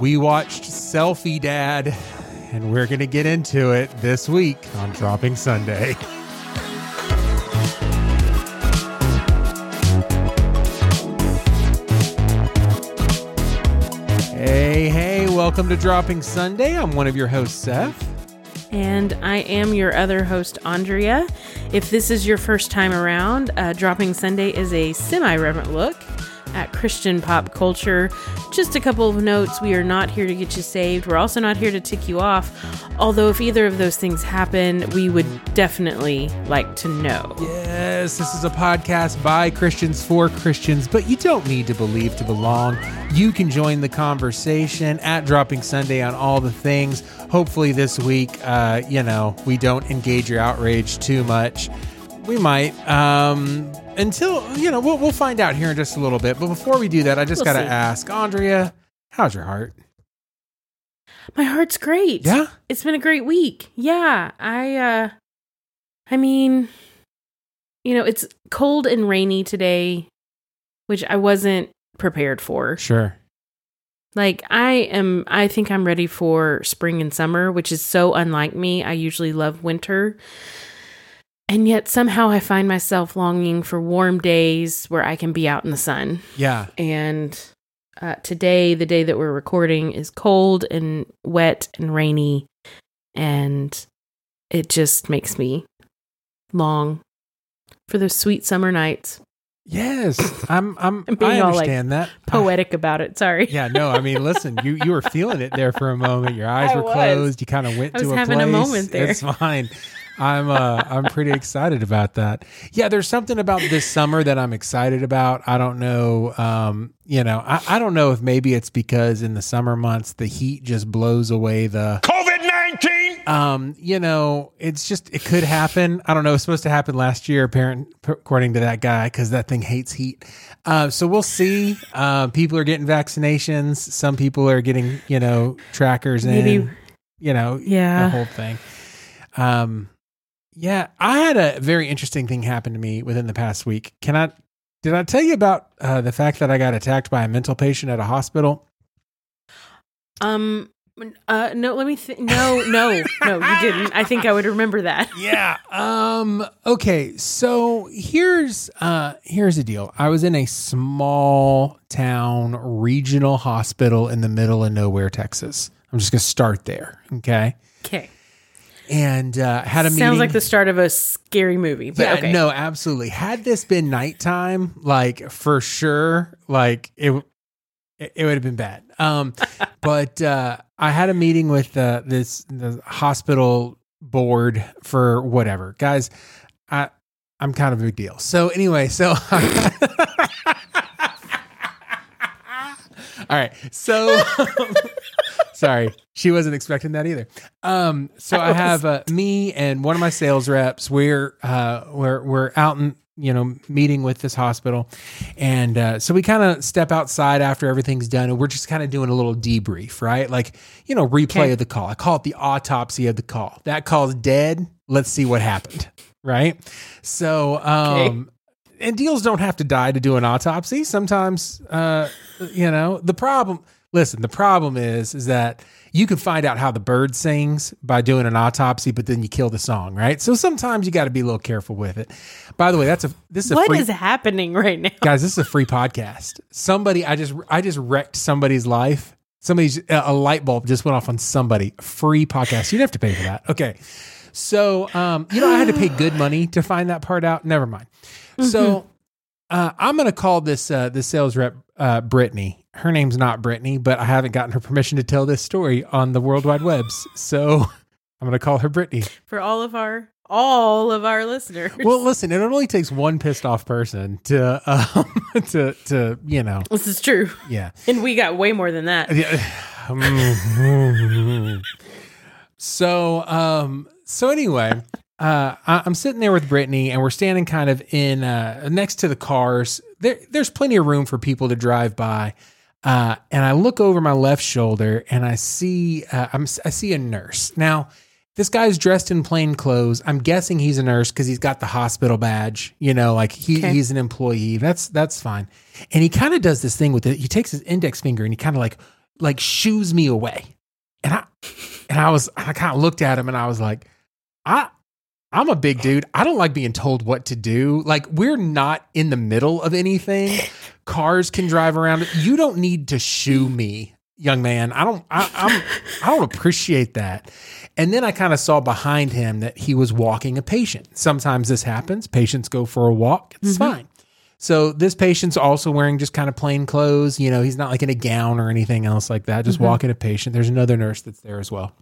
We watched Selfie Dad, and we're going to get into it this week on Dropping Sunday. Hey, hey, welcome to Dropping Sunday. I'm one of your hosts, Seth. And I am your other host, Andrea. If this is your first time around, uh, Dropping Sunday is a semi reverent look at Christian pop culture. Just a couple of notes we are not here to get you saved. We're also not here to tick you off. Although, if either of those things happen, we would definitely like to know. Yes, this is a podcast by Christians for Christians, but you don't need to believe to belong. You can join the conversation at Dropping Sunday on all the things. Hopefully, this week, uh, you know, we don't engage your outrage too much. We might. Um, until, you know, we'll, we'll find out here in just a little bit. But before we do that, I just We'll got to see. ask, Andrea, how's your heart? My heart's great. Yeah? It's been a great week. Yeah. I uh I mean, you know, it's cold and rainy today, which I wasn't prepared for. Sure. Like I am I think I'm ready for spring and summer, which is so unlike me. I usually love winter. And yet somehow I find myself longing for warm days where I can be out in the sun. Yeah. And uh, today, the day that we're recording, is cold and wet and rainy. And it just makes me long for those sweet summer nights. Yes. I'm, I'm, I'm being I all, like, understand that. Poetic about it. Sorry. Yeah, no, I mean, listen, you you were feeling it there for a moment. Your eyes I were was. closed. You kind of went I to a having a place. moment there. It's fine. I'm uh I'm pretty excited about that. Yeah, there's something about this summer that I'm excited about. I don't know um you know, I, I don't know if maybe it's because in the summer months the heat just blows away the COVID 19! um, you know, it's just it could happen. I don't know. It's supposed to happen last year, apparent according to that guy, because that thing hates heat. Uh, so we'll see. Uh, people are getting vaccinations. Some people are getting, you know, trackers in. Maybe- You know, Yeah. the whole thing. Um, yeah, I had a very interesting thing happen to me within the past week. Can I? Did I tell you about uh, the fact that I got attacked by a mental patient at a hospital? Um. Uh. No. Let me. Th- no. No. No. You didn't. I think I would remember that. yeah. Um okay, so here's uh here's the deal. I was in a small town regional hospital in the middle of nowhere, Texas. I'm just going to start there, okay? Okay. And uh had a meeting Sounds like the start of a scary movie. But yeah, okay. no, absolutely. Had this been nighttime, like for sure, like it, it, it would have been bad. Um, but uh, I had a meeting with uh, this the hospital board for whatever, guys. I I'm kind of a big deal. So anyway, so. All right. So sorry. She wasn't expecting that either. Um so I, I have uh, me and one of my sales reps. We're uh we're we're out in you know meeting with this hospital and uh, so we kind of step outside after everything's done and we're just kind of doing a little debrief right like you know replay Okay. of the call i call it the autopsy of the call that call's dead let's see what happened right so um and deals don't have to die to do an autopsy. Sometimes, uh, you know, the problem. Listen, the problem is is that you can find out how the bird sings by doing an autopsy, but then you kill the song, right? So sometimes you got to be a little careful with it. By the way, that's a this is a What free, is happening right now? guys. This is a free podcast. Somebody, I just I just wrecked somebody's life. Somebody's a light bulb just went off on somebody. Free podcast. You don't have to pay for that. Okay. So, um, you know, I had to pay good money to find that part out. Never mind. So, uh, I'm going to call this uh, the sales rep uh, Brittany. Her name's not Brittany, but I haven't gotten her permission to tell this story on the World Wide Webs. So, I'm going to call her Brittany. For all of our all of our listeners. Well, listen, it only takes one pissed off person to um, to to you know, this is true. yeah. And we got way more than that. Yeah. so, um, so anyway, uh, I, I'm sitting there with Brittany, and we're standing kind of in uh, next to the cars. There, there's plenty of room for people to drive by. Uh, and I look over my left shoulder, and I see uh, I'm, I see a nurse. Now, this guy's dressed in plain clothes. I'm guessing he's a nurse because he's got the hospital badge. You know, like he, Okay. he's an employee. That's that's fine. And he kind of does this thing with it. He takes his index finger and he kind of like like shoos me away. And I and I was I kind of looked at him and I was like, I I'm a big dude. I don't like being told what to do. Like we're not in the middle of anything. Cars can drive around. You don't need to shoo me, young man. I don't I, I'm I don't appreciate that. And then I kind of saw behind him that he was walking a patient. Sometimes this happens. Patients go for a walk. It's mm-hmm. fine. So this patient's also wearing just kind of plain clothes. You know, he's not like in a gown or anything else like that. Just mm-hmm. walking a patient. There's another nurse that's there as well.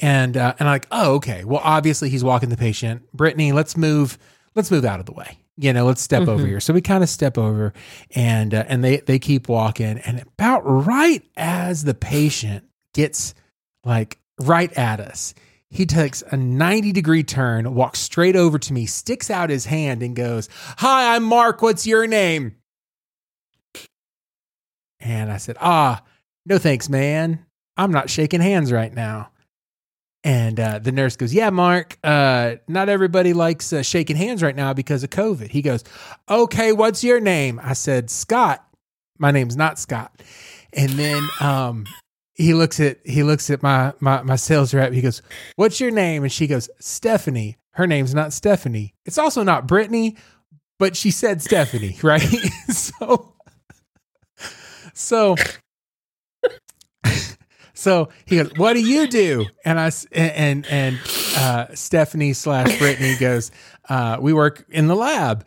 And uh, and I'm like, oh, okay. Well, obviously he's walking the patient. Brittany, let's move. Let's move out of the way. You know, let's step over here. So we kind of step over, and uh, and they they keep walking. And about right as the patient gets like right at us, he takes a 90 degree turn, walks straight over to me, sticks out his hand, and goes, Hi, I'm Mark. What's your name? And I said, Ah, no thanks, man. I'm not shaking hands right now. And uh, the nurse goes, Yeah, Mark, uh, not everybody likes uh, shaking hands right now because of COVID. He goes, Okay, what's your name? I said, Scott. My name's not Scott. And then um, he looks at he looks at my, my my sales rep. He goes, "What's your name?" And she goes, "Stephanie." Her name's not Stephanie. It's also not Brittany, but she said Stephanie, right? so, so, so he goes, "What do you do?" And I and and uh, Stephanie slash Brittany goes, uh, "We work in the lab."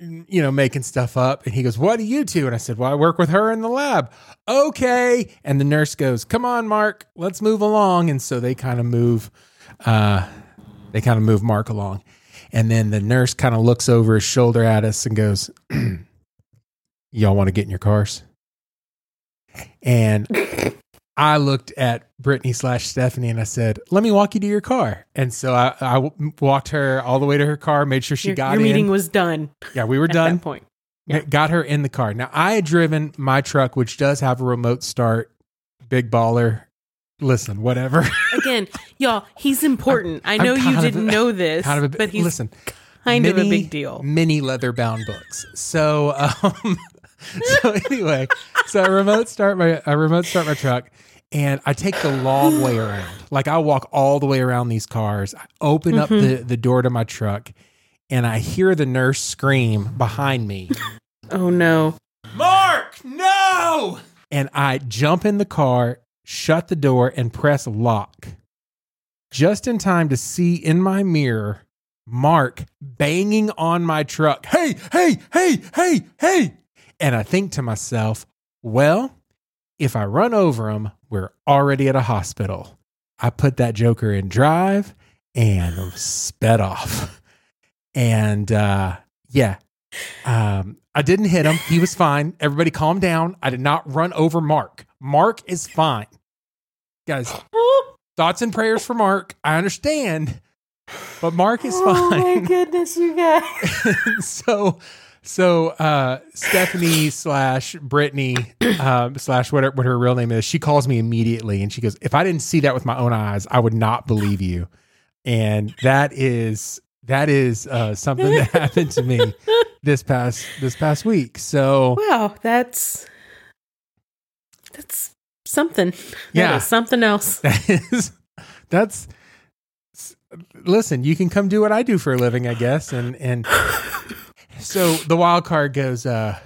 you know, making stuff up. And he goes, What do you do? And I said, Well, I work with her in the lab. Okay. And the nurse goes, Come on, Mark, let's move along. And so they kind of move, uh, they kind of move Mark along. And then the nurse kind of looks over his shoulder at us and goes, Y'all want to get in your cars? And I looked at Brittany slash Stephanie and I said, "Let me walk you to your car." And so I walked her all the way to her car, made sure she your, got your in. meeting was done yeah, we were at done. point. Yeah. Got her in the car. Now I had driven my truck, which does have a remote start. Big baller. Listen, whatever. Again, y'all, he's important. I I'm know you didn't a- know this, kind of a but he's listen. kind of a big deal. Mini leather bound books. So, um, so anyway, so I remote start my I remote start my truck, and I take the long way around. Like I walk all the way around these cars. I open up Mm-hmm. the the door to my truck, and I hear the nurse scream behind me. Oh no. Mark, no! And I jump in the car, shut the door, and press lock. Just in time to see in my mirror Mark banging on my truck. Hey, hey, hey, hey, hey. And I think to myself, well, if I run over him, we're already at a hospital. I put that joker in drive and sped off. And uh, yeah, um, I didn't hit him. He was fine. Everybody calm down. I did not run over Mark. Mark is fine. Guys, thoughts and prayers for Mark. I understand, but Mark is fine. Oh my goodness, you guys. so, so uh, Stephanie slash Brittany um, slash whatever what her real name is, she calls me immediately and she goes, "If I didn't see that with my own eyes, I would not believe you." And that is that is uh, something that happened to me this past this past week. So Wow, that's that's something. That Yeah. is something else. that is that's listen you can come do what i do for a living i guess and and so the wild card goes uh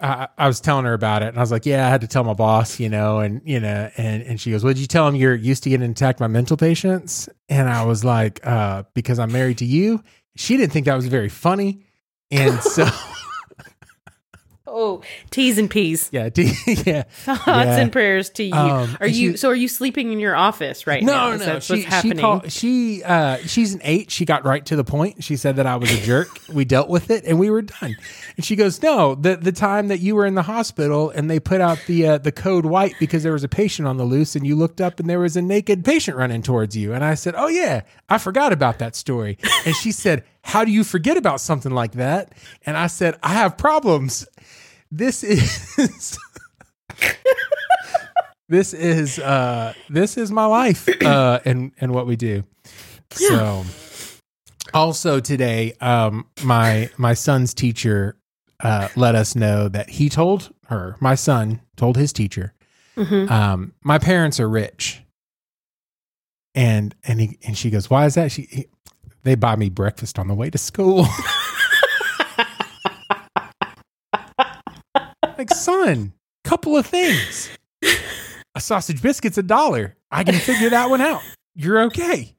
I, I was telling her about it and I was like, yeah, I had to tell my boss, you know, and, you know, and, and she goes, did you tell him you're used to getting attacked by mental patients? And I was like, uh, because I'm married to you. She didn't think that was very funny. And so, Oh, T's and P's. yeah, d- yeah. Thoughts Yeah. and prayers to you. Um, are you she- so are you sleeping in your office right now? No, Is no, that she, what's she called, she, uh, she's an eight. She got right to the point. She said that I was a jerk. we dealt with it and we were done. And she goes, no, the, the time that you were in the hospital and they put out the, uh, the code white because there was a patient on the loose and you looked up and there was a naked patient running towards you. And I said, oh yeah, I forgot about that story. And she said, how do you forget about something like that? And I said, I have problems. This is this is uh this is my life uh and and what we do so also today um my my son's teacher uh let us know that he told her my son told his teacher Mhm. Um, my parents are rich, and and he, and she goes, "Why is that?" She he, they buy me breakfast on the way to school. like, son, couple of things. A sausage biscuit's a dollar. I can figure that one out. You're okay.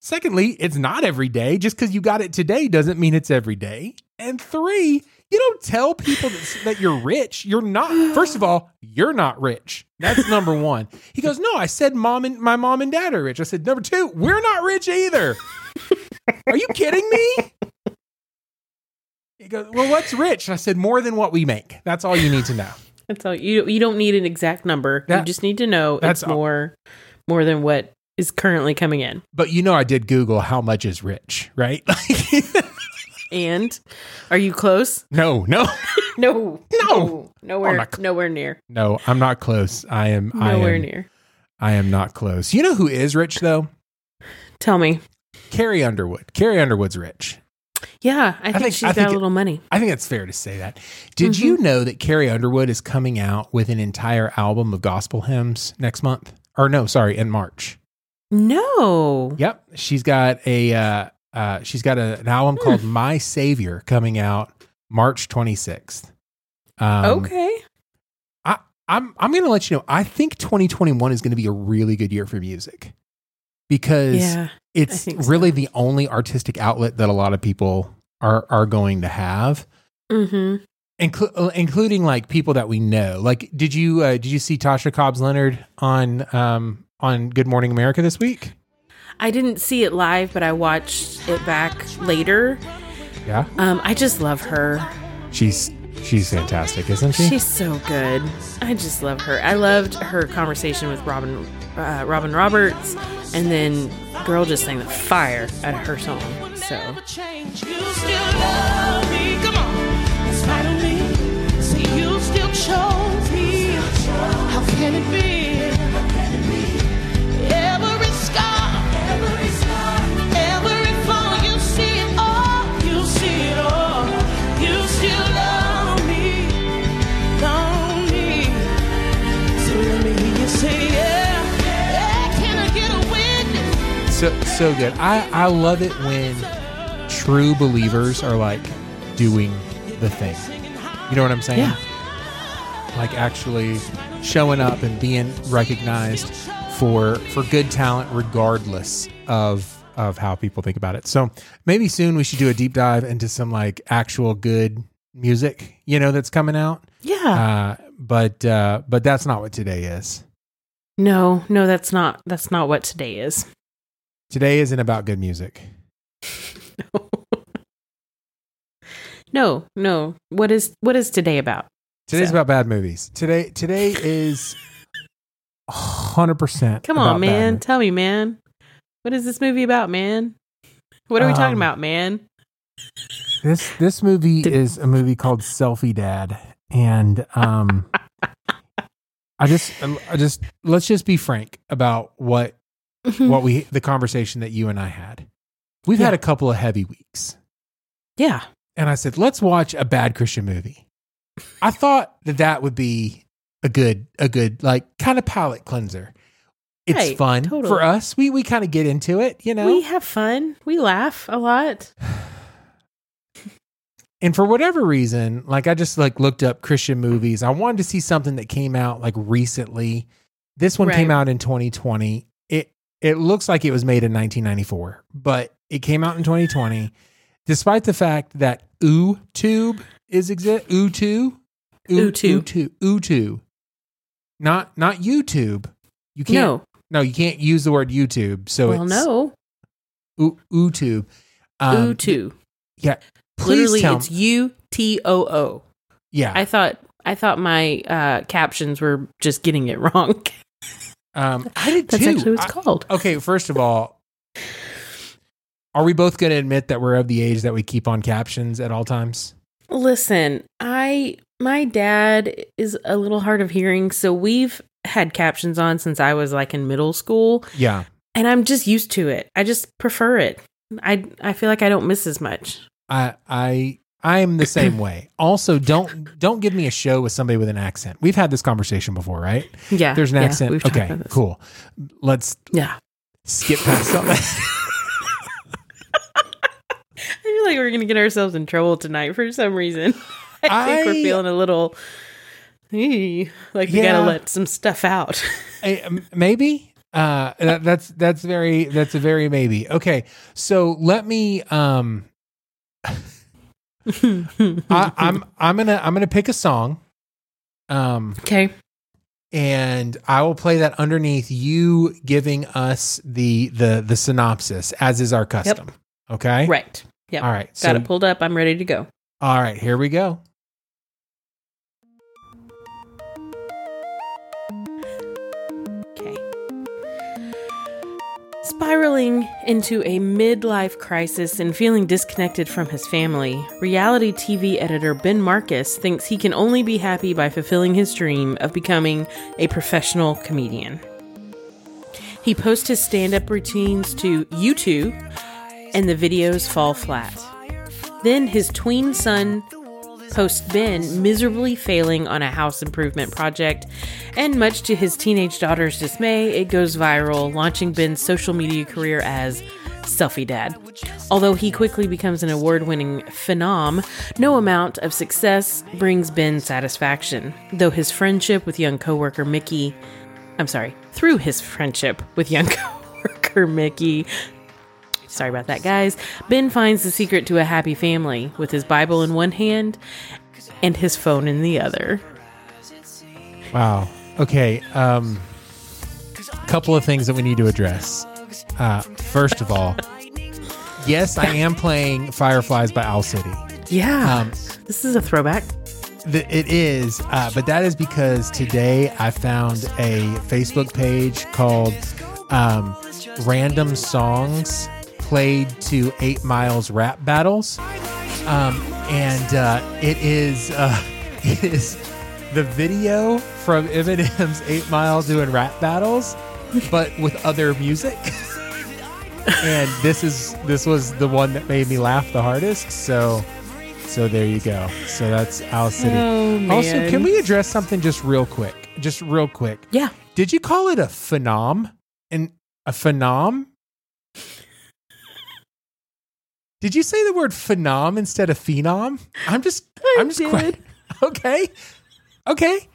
Secondly, it's not every day. Just because you got it today doesn't mean it's every day. And three, you don't tell people that, that you're rich. You're not. First of all, you're not rich. That's number one. He goes, No, I said mom and my mom and dad are rich. I said, Number two, we're not rich either. Are you kidding me? He goes, Well, what's rich? And I said, More than what we make. That's all you need to know. That's all you you don't need an exact number. you just need to know that's it's all- more more than what is currently coming in. But you know, I did Google how much is rich, right? And are you close? no, no, No. No. Nowhere cl- nowhere near. no. I'm not close. I am. I Nowhere am, near. I am not close. You know who is rich though? Tell me. Carrie Underwood. Carrie Underwood's rich. Yeah, I, think, think- she's I got think a little money. I think it's fair to say that. Did you know that Carrie Underwood is coming out with an entire album of gospel hymns next month? Or no, sorry, in March. No. Yep, she's got a uh, uh, she's got a, an album Hmm. called My Savior coming out March 26th. Um, okay. I, I'm I'm going to let you know. I think 2021 is going to be a really good year for music because Yeah. it's think so. really the only artistic outlet that a lot of people are are going to have. Mm-hmm. Inclu- uh, including like people that we know. Like, did you uh, did you see Tasha Cobbs Leonard on um on Good Morning America this week? I didn't see it live, but I watched it back later. Yeah, Um, I just love her. she's she's fantastic, isn't she? She's so good. I just love her. I loved her conversation with Robin, uh, Robin Roberts, and then girl just sang the fire out of her song. So never change. You still so so good. I I love it when true believers are like doing the thing. You know what I'm saying? Yeah. Like actually showing up and being recognized for for good talent regardless of of how people think about it. So maybe soon we should do a deep dive into some like actual good music, you know, that's coming out. yeah, Uh but uh but that's not what today is. no, no, that's not that's not what today is. Today isn't about good music. No, no. What is what is today about? Today's So- about bad movies. Today today is hundred percent. Come on, man. Tell me, man. What is this movie about, man? What are we talking Um, about, man? This this movie Did- is a movie called Selfie Dad, and um, I just I just let's just be frank about what Mm-hmm. what we the conversation that you and I had. We've had a couple of heavy weeks, yeah. and I said let's watch a bad Christian movie. I thought that that would be a good a good like kind of palate cleanser. It's Right, fun totally. for us. We we kind of get into it, you know. We have fun. We laugh a lot. and for whatever reason like i just like looked up christian movies i wanted to see something that came out like recently this one came out in 2020 it looks like it was made in 1994 but it came out in 2020 despite the fact that ootube is exist ootube Ootu. ootube ootube not not youtube you can't No. no you can't use the word youtube so well, it's no. Oo- ootube um, too. yeah please Literally, it's U T O O. yeah I thought I thought my uh, captions were just getting it wrong. Um, I did That's too. actually what I- it's called. okay, first of all, are we both going to admit that we're of the age that we keep on captions at all times? Listen, I my dad is a little hard of hearing, so we've had captions on since I was like in middle school, Yeah. and I'm just used to it. I just prefer it. I I feel like I don't miss as much. I I I'm the same way. Also, don't don't give me a show with somebody with an accent. We've had this conversation before, right? Yeah. There's an yeah, accent. Okay, cool. Let's Yeah. skip past something. I feel like we're gonna get ourselves in trouble tonight for some reason. I think we're feeling a little like we Yeah. gotta let some stuff out. Eh, m- maybe uh that, that's that's very that's a very maybe okay so let me um I, i'm i'm gonna i'm gonna pick a song um okay. and i will play that underneath you giving us the the the synopsis as is our custom okay Right. Yep. all right Got so it pulled up. I'm ready to go. all right here we go Spiraling into a midlife crisis and feeling disconnected from his family, reality TV editor Ben Marcus thinks he can only be happy by fulfilling his dream of becoming a professional comedian. He posts his stand up routines to YouTube, and the videos fall flat. Then his tween son posts Ben miserably failing on a house improvement project, and much to his teenage daughter's dismay, it goes viral, launching Ben's social media career as Selfie Dad. Although he quickly becomes an award winning phenom, no amount of success brings Ben satisfaction, though his friendship with young coworker Mickey I'm sorry, through his friendship with young coworker Mickey. Sorry about that, guys. Ben finds the secret to a happy family with his Bible in one hand and his phone in the other. Wow. Okay. Um, couple of things that we need to address. Uh, first of all, yes, I am playing Fireflies by Owl City. Yeah. Um, this is a throwback. It is, uh, but that is because today I found a Facebook page called um, Random Songs Played to Eight Miles Rap Battles. Um, and uh, it is uh, it is the video from Eminem's Eight Mile doing rap battles, but with other music. and this is this was the one that made me laugh the hardest. So so there you go. So that's Owl City. Oh. Also, can we address something just real quick? Just real quick. Yeah. Did you call it a phenom? And a phenom? Did you say the word phenom instead of phenom? I'm just I'm just did. okay. Okay.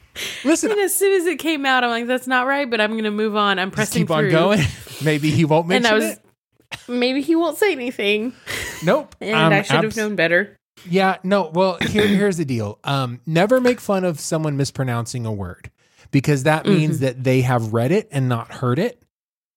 Listen, And as soon as it came out, I'm like, that's not right, but I'm going to move on. I'm pressing keep on going. Maybe he won't And mention I was, it. maybe he won't say anything. Nope. And Um, I should have abs- known better. Yeah, no. Well, here, here's the deal. Um, never make fun of someone mispronouncing a word because that Mm-hmm. means that they have read it and not heard it.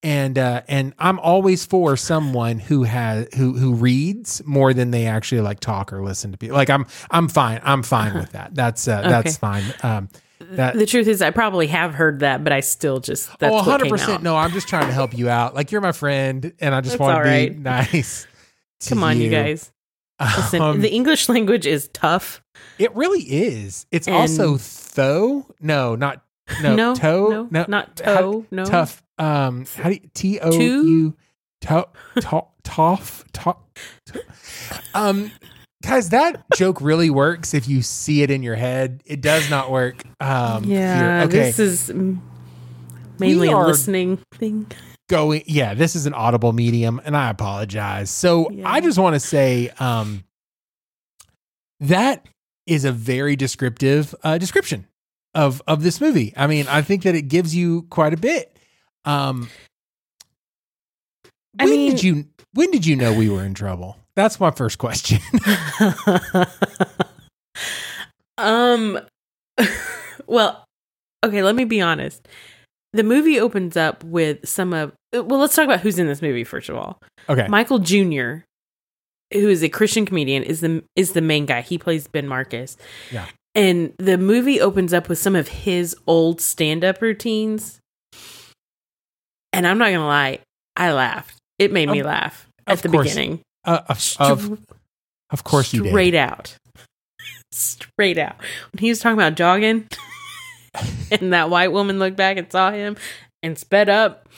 And uh, and I'm always for someone who has who who reads more than they actually like talk or listen to people. Like I'm I'm fine. I'm fine with that. That's uh, that's fine. Um, that The truth is, I probably have heard that, but I still just, that's oh, what 100 percent. No, I'm just trying to help you out. Like you're my friend, and I just That's want to all be nice. to Come on, you guys. Listen, Um, the English language is tough. It really is. It's And- also though. No, not no. No, toe. no, not how- toe, no. Tough. Um. How do you, T O U to to toff to, to- Um. Guys, that joke really works if you see it in your head. It does not work. Um, Yeah. Okay. this is mainly a listening thing. going yeah this is an audible medium and i apologize so Yeah. i just want to say um that is a very descriptive uh description of of this movie i mean i think that it gives you quite a bit um I when mean- did you when did you know we were in trouble that's my first question um, well, okay, let me be honest. The movie opens up with some of, well, let's talk about who's in this movie, first of all. okay Michael Jr., who is a Christian comedian, is the is the main guy. He plays Ben Marcus. Yeah. And the movie opens up with some of his old stand-up routines. And I'm not gonna lie, I laughed. It made me Of- laugh at the course. beginning. uh, of, of, of course you did Straight out. Straight out. When he was talking about jogging, and that white woman looked back and saw him and sped up,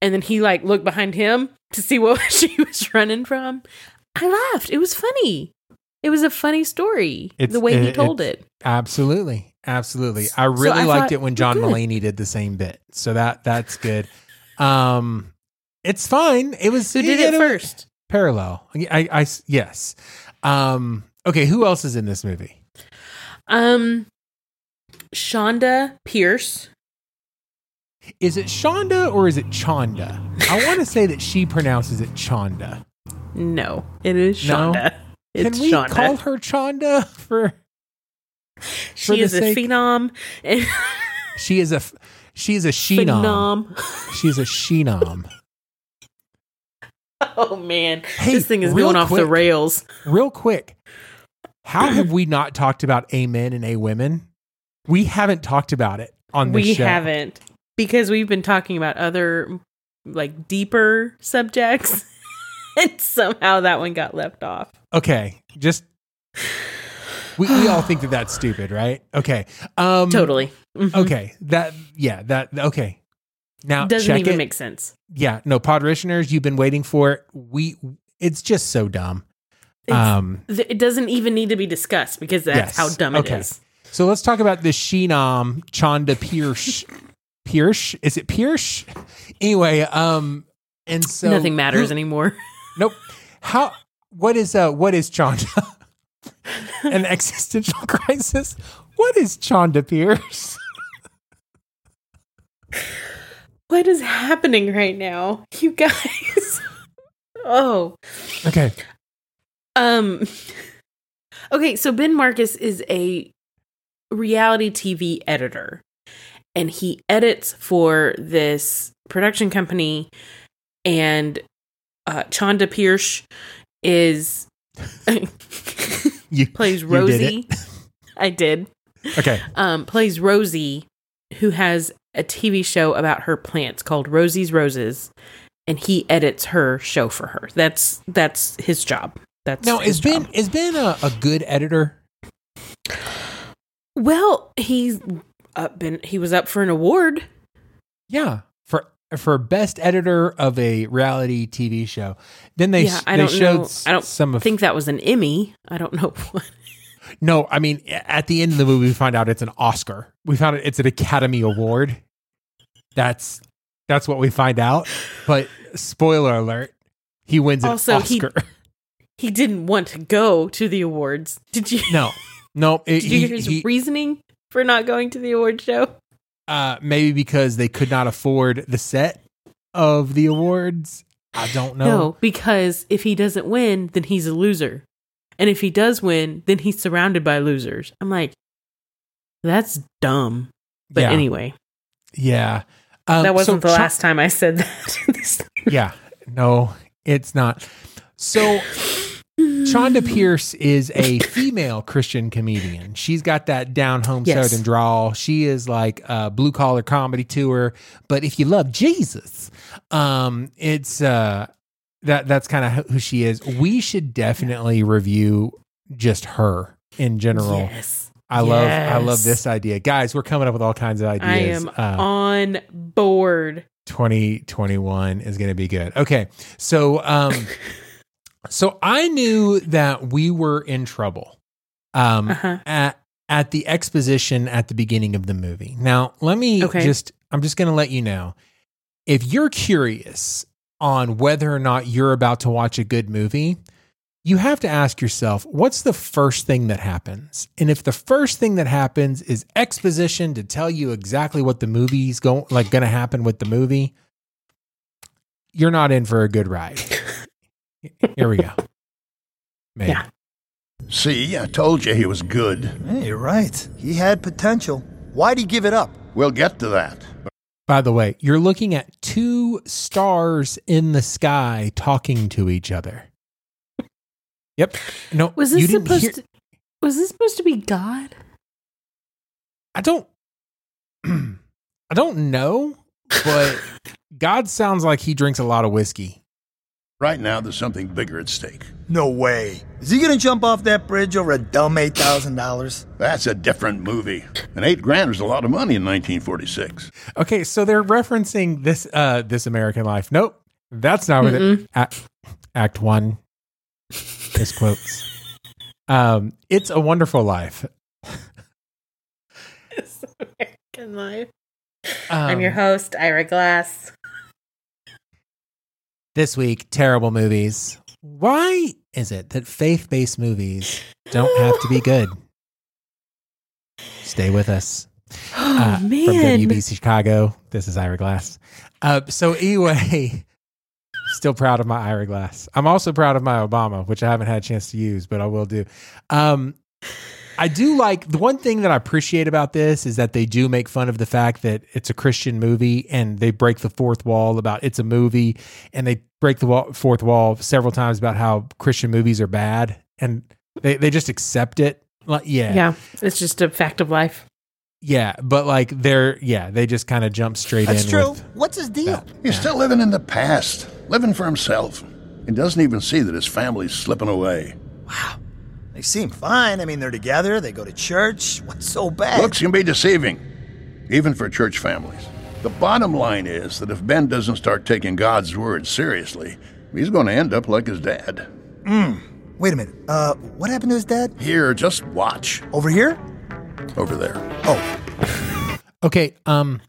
and then he like looked behind him to see what she was running from. I laughed. It was funny. It it was a funny story. It's- the way he told it. Absolutely. Absolutely. I really I liked thought, it when John. Mulaney did the same bit. So that that's good. Um it's fine. It was Who did it first? Parallel. I, I yes. Um okay, who else is in this movie? Um, Shonda Pierce. Is it Shonda or is it Chonda? I want to say that she pronounces it Chonda. No, it is No? It's Can we Shonda. call her Chonda for for she is a sake- phenom. She is a she is a shenom. phenom. She's a shenom. Oh man, Hey, this thing is going off the rails. Real quick. How have we not talked about A men and A women? We haven't talked about it on this We show. haven't because we've been talking about other like deeper subjects, and somehow that one got left off. Okay, just we, we all think that that's stupid, right? Okay. Um Totally. Mhm. Okay. That yeah, that okay. Now Doesn't check even it. make sense. yeah, no podritioners, you've been waiting for it. We it's just so dumb. It's- um Th- It doesn't even need to be discussed because that's Yes. how dumb it is. Okay. so let's talk about this Sheenom Chanda Pierce. Pierce? Is it Pierce? Anyway, um and so Nothing matters who- anymore. Nope. How what is uh what is Chonda? An existential crisis? What is Chonda Pierce? what is happening right now, you guys? oh, Okay. um, okay. So Ben Marcus is a reality TV editor, and he edits for this production company. And uh, Chonda Pierce is You plays you. Rosie. I did. Okay. um, plays Rosie, who has a TV show about her plants called Rosie's Roses, and he edits her show for her. That's that's his job. That's Now is Ben job. is Ben a, a good editor? Well, he's up been he was up for an award. Yeah. For best editor of a reality TV show. Then they yeah, I they don't showed know. I don't some of think that was an Emmy. I don't know what. No, I mean at the end of the movie we find out it's an Oscar. We found out it's an Academy Award. That's that's what we find out. But spoiler alert, he wins an Also, he- Oscar. He didn't want to go to the awards. Did you? no. No, it, Did you he- hear his he- reasoning for not going to the award show? Uh, maybe because they could not afford the set of the awards. I don't know. No, because if he doesn't win, then he's a loser. And if he does win, then he's surrounded by losers. I'm like, that's dumb. But yeah, anyway, yeah. Um, that wasn't so the Cha- last time I said that. Yeah, no, it's not. So Chonda Pierce is a female Christian comedian. She's got that down home Yes. southern drawl. She is like a blue collar comedy tour. But if you love Jesus, um, it's uh that that's kind of who she is. We should definitely review just her in general. Yes. I love I love this idea. Guys, we're coming up with all kinds of ideas. I am Uh, on board. 2021 is going to be good. Okay. So um so I knew that we were in trouble um Uh-huh. at at the exposition at the beginning of the movie. Now, let me Okay. just I'm just going to let you know if you're curious on whether or not you're about to watch a good movie, you have to ask yourself, what's the first thing that happens? And if the first thing that happens is exposition to tell you exactly what the movie's going like going to happen with the movie, you're not in for a good ride. Here we go. Man. Yeah. See, I told you he was good. Hey, you're right. He had potential. Why'd he give it up? We'll get to that. By the way, you're looking at two stars in the sky talking to each other. Yep. No, Was you this didn't supposed hear- to Was this supposed to be God? I don't I don't know, but God sounds like he drinks a lot of whiskey. Right now, there's something bigger at stake. No way. Is he gonna jump off that bridge over a dumb $8,000? That's a different movie. And eight grand was a lot of money in 1946. Okay, so they're referencing this uh this American life. Nope. That's not what it act, act 1 misquotes. Um, it's a wonderful life. It's American life. Um, I'm your host, Ira Glass. This week, terrible movies. Why is it that faith based movies don't have to be good? Stay with us. Oh Uh, From man. WBEZ Chicago, this is Ira Glass. Uh, so, anyway, still proud of my Ira Glass. I'm also proud of my Obama, which I haven't had a chance to use, but I will do. Um, I do like the one thing that I appreciate about this is that they do make fun of the fact that it's a Christian movie and they break the fourth wall about it's a movie and they break the wall, fourth wall several times about how Christian movies are bad and they, they just accept it. Like, yeah, yeah, it's just a fact of life. yeah, but like they're yeah, they just kind of jump straight That's in. That's true. With, What's his deal? He's still living in the past, living for himself. He doesn't even see that his family's slipping away. They seem fine. I mean, they're together. They go to church. What's so bad? Looks can be deceiving, even for church families. The bottom line is that if Ben doesn't start taking God's word seriously, he's going to end up like his dad. Wait a minute. Uh, what happened to his dad? Here, just watch. Over here? Over there. Oh, okay, um,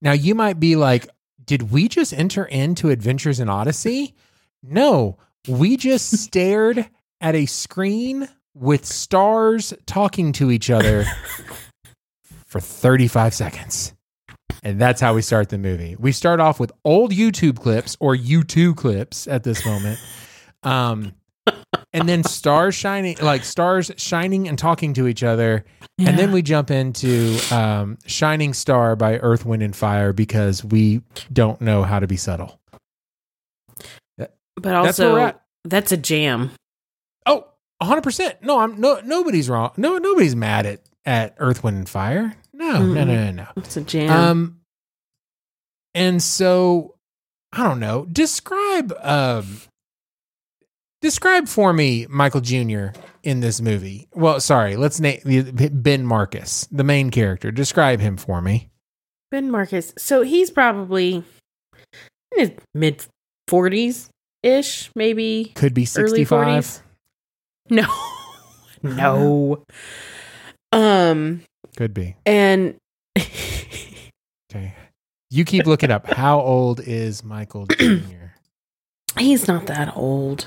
now you might be like, did we just enter into Adventures in Odyssey? No, we just stared at a screen with stars talking to each other for 35 seconds. And that's how we start the movie. We start off with old YouTube clips or YouTube clips at this moment. Um, and then stars shining, like stars shining and talking to each other. And then we jump into um, Shining Star by Earth, Wind, and Fire because we don't know how to be subtle. But That's where we're also, at. that's a jam. Oh, 100%. No, I'm no nobody's wrong. No, nobody's mad at, at Earth, Wind, and Fire. No, no, no, no, no. It's a jam. Um, and so I don't know. Describe um, describe for me Michael Jr. in this movie. Well, sorry, let's name Ben Marcus, the main character. Describe him for me. ben Marcus. So he's probably in his mid 40s ish, maybe. Could be Early 65. 40s? No. no. Um, Could be. and Okay. You keep looking up. How old is Michael Jr.? he's not that old.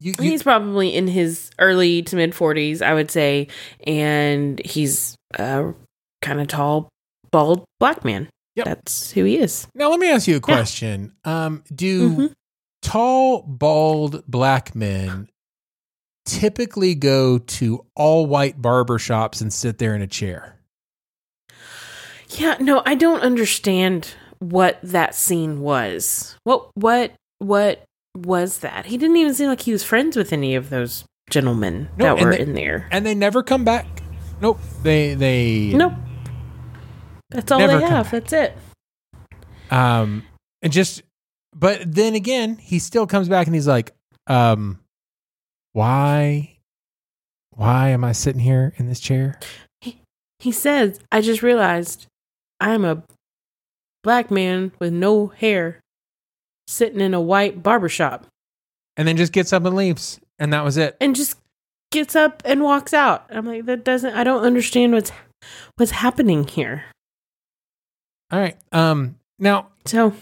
You, you, He's probably in his early to mid 40s, I would say. And he's a kind of tall, bald black man. Yep. That's who he is. now let me ask you a question. Um, do Mhm. tall, bald black men typically go to all white barber shops and sit there in a chair? Yeah, no, I don't understand what that scene was. What what what was that? He didn't even seem like he was friends with any of those gentlemen No, that were they- in there. And they never come back. Nope. They they Nope. That's all they have. That's it. Um, and just, but then again, he still comes back and he's like, um, why, why am I sitting here in this chair? He says, I just realized I'm a black man with no hair sitting in a white barber shop And then just gets up and leaves. And that was it. and just gets up and walks out. I'm like, that doesn't I don't understand what's what's happening here. All right. Um, now So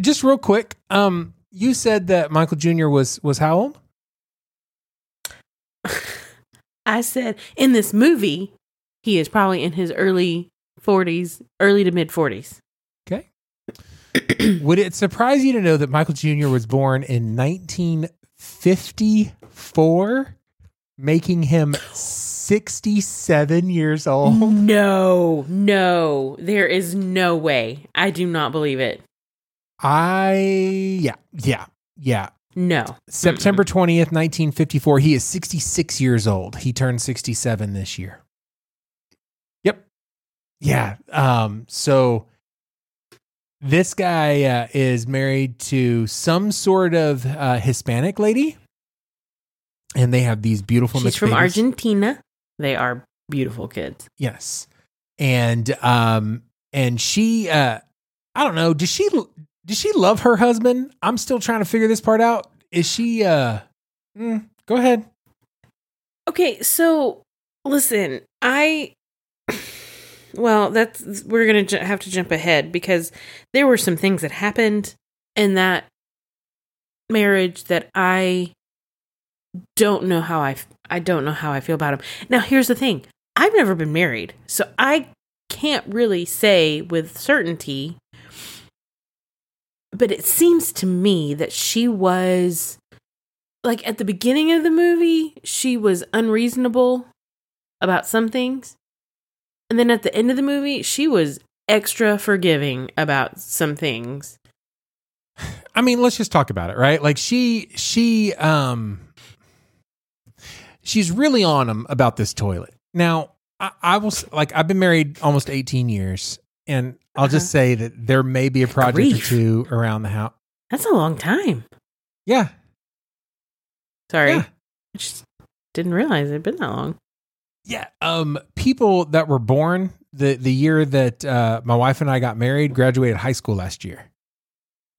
just real quick, um, you said that Michael Jr. was, was how old? I said in this movie, he is probably in his early 40s, early to mid 40s. Okay. Would it surprise you to know that Michael Jr. was born in 1954, making him 67 years old? No, no, there is no way. I do not believe it. I, yeah, yeah, yeah. No. September 20th, 1954. He is 66 years old. He turned 67 this year. Yep. Yeah. Um, so this guy uh, is married to some sort of uh, Hispanic lady. And they have these beautiful She's from Argentina. They are beautiful kids. Yes. And um and she uh I don't know, does she does she love her husband? I'm still trying to figure this part out. Is she uh mm, go ahead. Okay, so listen, I well, that's we're going to have to jump ahead because there were some things that happened in that marriage that I don't know how I I don't know how I feel about them. Now, here's the thing. I've never been married, so I can't really say with certainty but it seems to me that she was like at the beginning of the movie, she was unreasonable about some things. And then at the end of the movie, she was extra forgiving about some things. I mean, let's just talk about it, right? Like she she um she's really on him about this toilet. Now, I, I like I've been married almost 18 years and I'll just say that there may be a project. Grief. or two around the house. That's a long time. Yeah. Sorry. Yeah. I just didn't realize it'd been that long. Yeah. Um people that were born the the year that uh my wife and I got married graduated high school last year.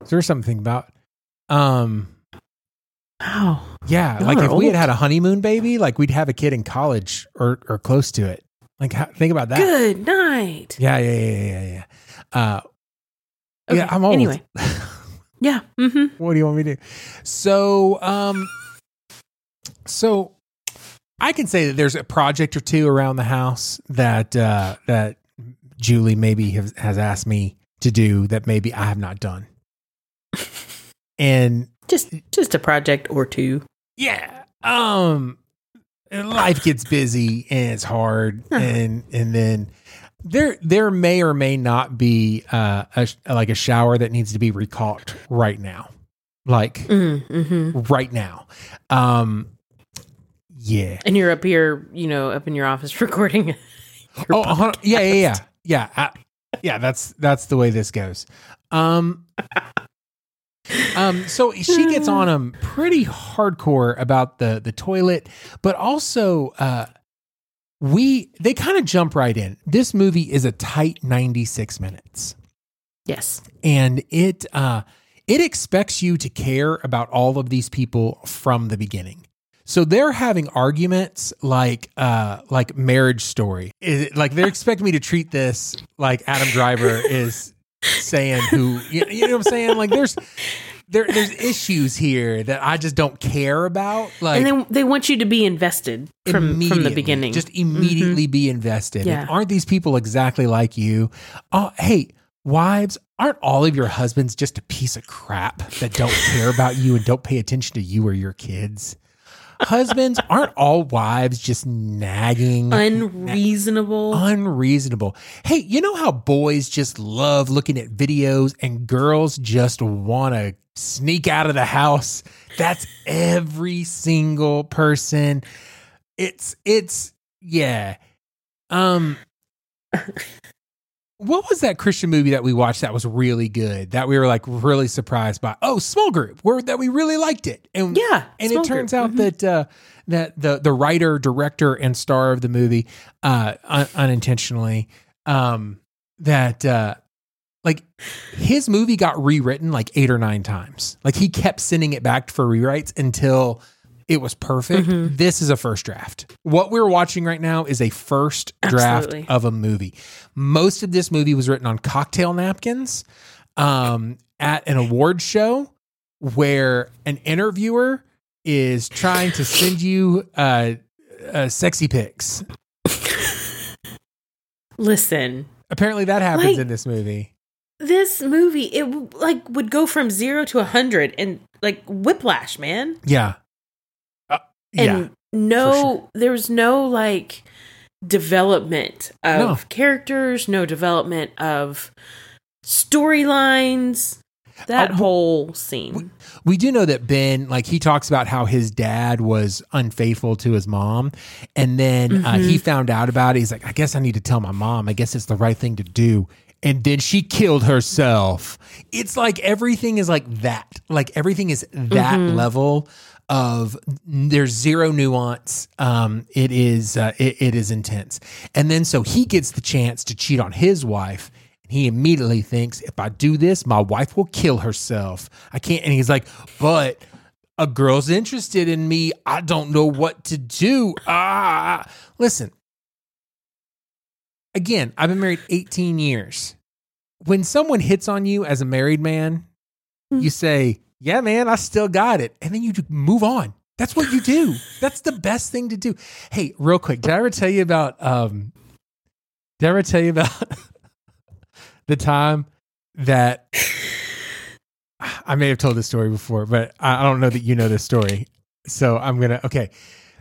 So there's something about um Wow. Yeah, Y'all like if we had had a honeymoon baby, like we'd have a kid in college or or close to it. Like how, think about that. Good night. Yeah, yeah, yeah, yeah, yeah. Uh, Okay, yeah, I'm old. anyway. Yeah. Mm-hmm. what do you want me to do? So, um, so I can say that there's a project or two around the house that uh, that Julie maybe has, has asked me to do that maybe I have not done, and Just just a project or two. yeah um life gets busy and it's hard Uh-huh. and and then there there may or may not be uh a, like a shower that needs to be recaulked right now like Mm-hmm. right now um yeah And you're up here, you know, up in your office recording. your oh yeah yeah yeah yeah I, yeah that's that's the way this goes um um so she gets on him pretty hardcore about the the toilet but also uh we they kind of jump right in. This movie is a tight 96 minutes. Yes. and it uh it expects you to care about all of these people from the beginning. So they're having arguments like uh like marriage story. It- like they're expecting me to treat this like adam driver is saying who you, you know what i'm saying like there's there, there's issues here that i just don't care about like and then they want you to be invested from from the beginning. Just mm-hmm. immediately be invested. And Yeah. aren't these people exactly like you? Oh, hey, wives, aren't all of your husbands just a piece of crap that don't care about you and don't pay attention to you or your kids? Husbands, aren't all wives just nagging? unreasonable. unreasonable. Hey, you know how boys just love looking at videos and girls just want to sneak out of the house? That's every single person. It's it's yeah. Um what was that Christian movie that we watched that was really good that we were like really surprised by? Oh, Small Group, where that we really liked it. And yeah. and it turns group. out Mhm. that uh, that the the writer, director, and star of the movie, uh, un- unintentionally, um, that uh, like his movie got rewritten like eight or nine times. Like he kept sending it back for rewrites until it was perfect. Mhm. This is a first draft. What we're watching right now is a first draft Absolutely. of a movie. Most of this movie was written on cocktail napkins um, at an award show where an interviewer is trying to send you uh, uh, sexy pics. Listen, Apparently, that happens Like- in this movie. this movie it like would go from zero to a hundred and like whiplash, man. Yeah. Uh, yeah. And no, there was no like development of No. characters, no development of storylines. That Uh, whole scene. we do know that Ben, like, he talks about how his dad was unfaithful to his mom. And then uh, Mm-hmm. he found out about it. He's like, I guess I need to tell my mom. I guess it's the right thing to do. And then she killed herself. It's like everything is like that. Like everything is that Mm-hmm. level of there's zero nuance. Um, it is uh, it, it is intense. And then so he gets the chance to cheat on his wife. And he immediately thinks, if I do this, my wife will kill herself. I can't. And he's like, but a girl's interested in me. I don't know what to do. Ah, listen. Again, I've been married 18 years. When someone hits on you as a married man, you say, Yeah, man, I still got it. And then you just move on. That's what you do. That's the best thing to do. Hey, real quick, did I ever tell you about um did I ever tell you about the time that I may have told this story before, but I I don't know that you know this story. So I'm gonna okay.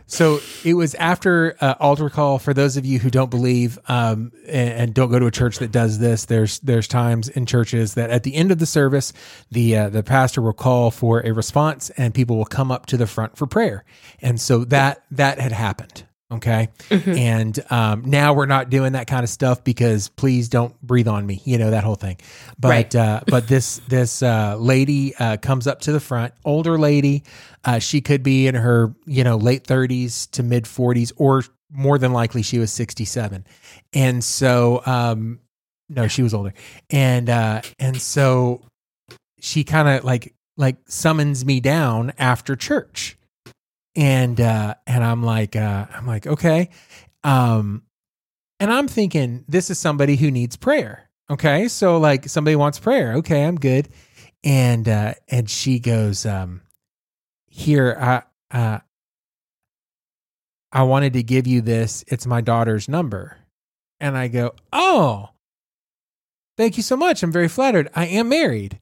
So it was after uh, altar call. For those of you who don't believe um, and, and don't go to a church that does this, there's there's times in churches that at the end of the service, the uh, the pastor will call for a response, and people will come up to the front for prayer. And so that that had happened. Okay, and um, now we're not doing that kind of stuff because please don't breathe on me. You know that whole thing. But Right. uh, but this this uh, lady uh, comes up to the front, older lady. Uh, she could be in her you know late thirties to mid forties, or more than likely she was sixty seven. And so um, no, she was older, and uh, and so she kind of like like summons me down after church and uh and i'm like uh i'm like okay. Um and i'm thinking this is somebody who needs prayer. Okay? So like somebody wants prayer. Okay i'm good. And uh and she goes um here i uh i wanted to give you this. It's my daughter's number. And i go oh thank you so much. I'm very flattered. I am married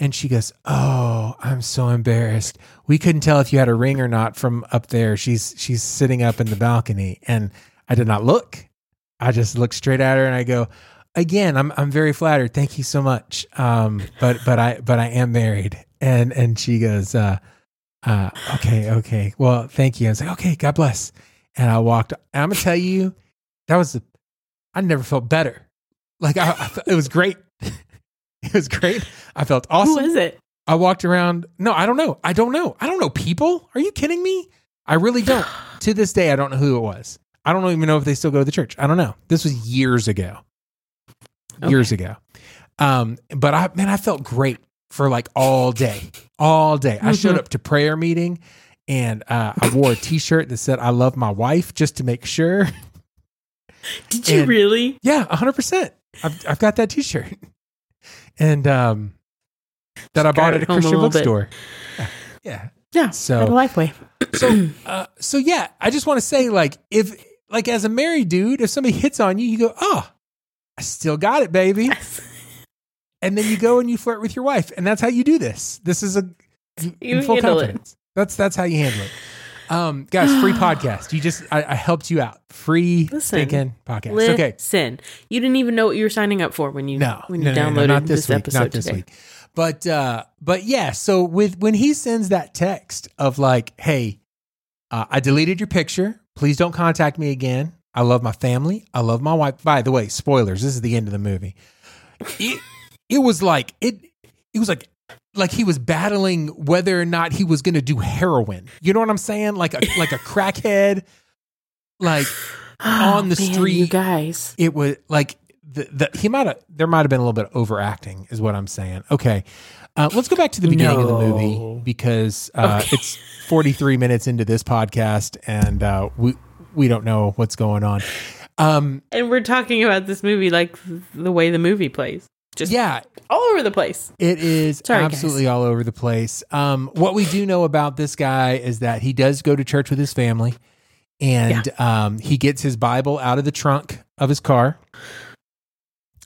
and she goes, "Oh, I'm so embarrassed. We couldn't tell if you had a ring or not from up there. She's she's sitting up in the balcony." And I did not look. I just looked straight at her and I go, "Again, I'm I'm very flattered. Thank you so much. Um, but but I but I am married." And and she goes, uh, uh, okay, okay. Well, thank you. I was like, "Okay, God bless." And I walked. And I'm gonna tell you, that was the, I never felt better. Like I, I it was great. it was great. I felt awesome. Who is it? I walked around. No, I don't know. I don't know. I don't know people. Are you kidding me? I really don't. to this day, I don't know who it was. I don't even know if they still go to the church. I don't know. This was years ago. Years ago. Um, but I man, I felt great for like all day. All day. I showed up to prayer meeting and uh, I wore a t-shirt that said I love my wife just to make sure. Did you And- really? Yeah, hundred percent. I've I've got that T-shirt, and um, that I bought at a home a Christian little bit. bookstore. Yeah. Yeah. So- a Lifeway. So, uh, so yeah, I just want to say, like, if like as a married dude, if somebody hits on you, you go, oh, I still got it, baby, and then you go and you flirt with your wife, and that's how you do this. This is a in You full handle it. confidence. That's that's how you handle it. Um, guys, free podcast. You just I, I helped you out. Free Listen. stinking podcast. Okay. Sin. you didn't even know what you were signing up for when you No, when you no, no, no, downloaded not this, this, week, episode not this today. week. But uh, but yeah. So with when he sends that text of like, "Hey, uh, I deleted your picture. Please don't contact me again. I love my family. I love my wife." By the way, spoilers. This is the end of the movie. It it was like it. It was like like he was battling whether or not he was going to do heroin. You know what I'm saying? Like a like a crackhead. Like on the Oh, Man, street you guys. it was like the, the he might have there might have been a little bit of overacting is what i'm saying okay uh, let's go back to the beginning of the movie because uh, Okay. it's 43 minutes into this podcast and uh, we we don't know what's going on um And we're talking about this movie like the way the movie plays, just yeah all over the place. It is Sorry, guys. absolutely all over the place. Um, what we do know about this guy is that he does go to church with his family, and um, he gets his Bible out of the trunk of his car,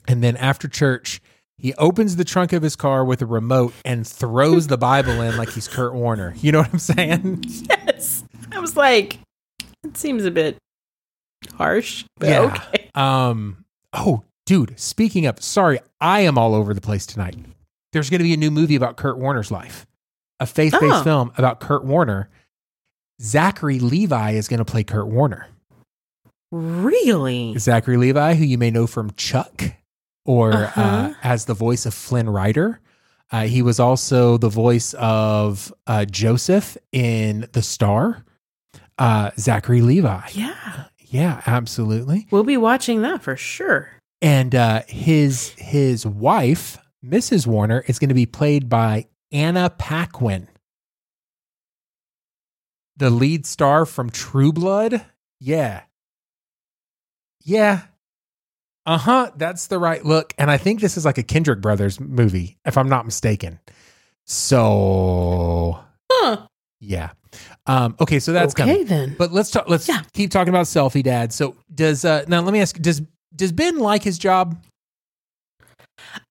and then after church, he opens the trunk of his car with a remote and throws the Bible in like he's Kurt Warner. You know what I'm saying? Yes, I was like, it seems a bit harsh, but Yeah. okay. Um. Oh, dude. Speaking of, sorry, I am all over the place tonight. There's going to be a new movie about Kurt Warner's life, a faith-based Oh. film about Kurt Warner. Zachary Levi is going to play Kurt Warner. Really? Zachary Levi, who you may know from Chuck, or uh Uh-huh. as the voice of Flynn Rider. Uh, he was also the voice of uh, Joseph in The Star. Uh, Zachary Levi. Yeah, Yeah, absolutely. we'll be watching that for sure. And uh, his his wife, Mrs. Warner, is going to be played by Anna Paquin. the lead star from True Blood. Yeah. Yeah. Uh huh. That's the right look. And I think this is like a Kendrick Brothers movie, if I'm not mistaken. So, Huh. yeah. Um, okay, so that's okay coming. then. But let's talk. Let's Yeah. keep talking about selfie dad. So does uh now? Let me ask. Does does Ben like his job?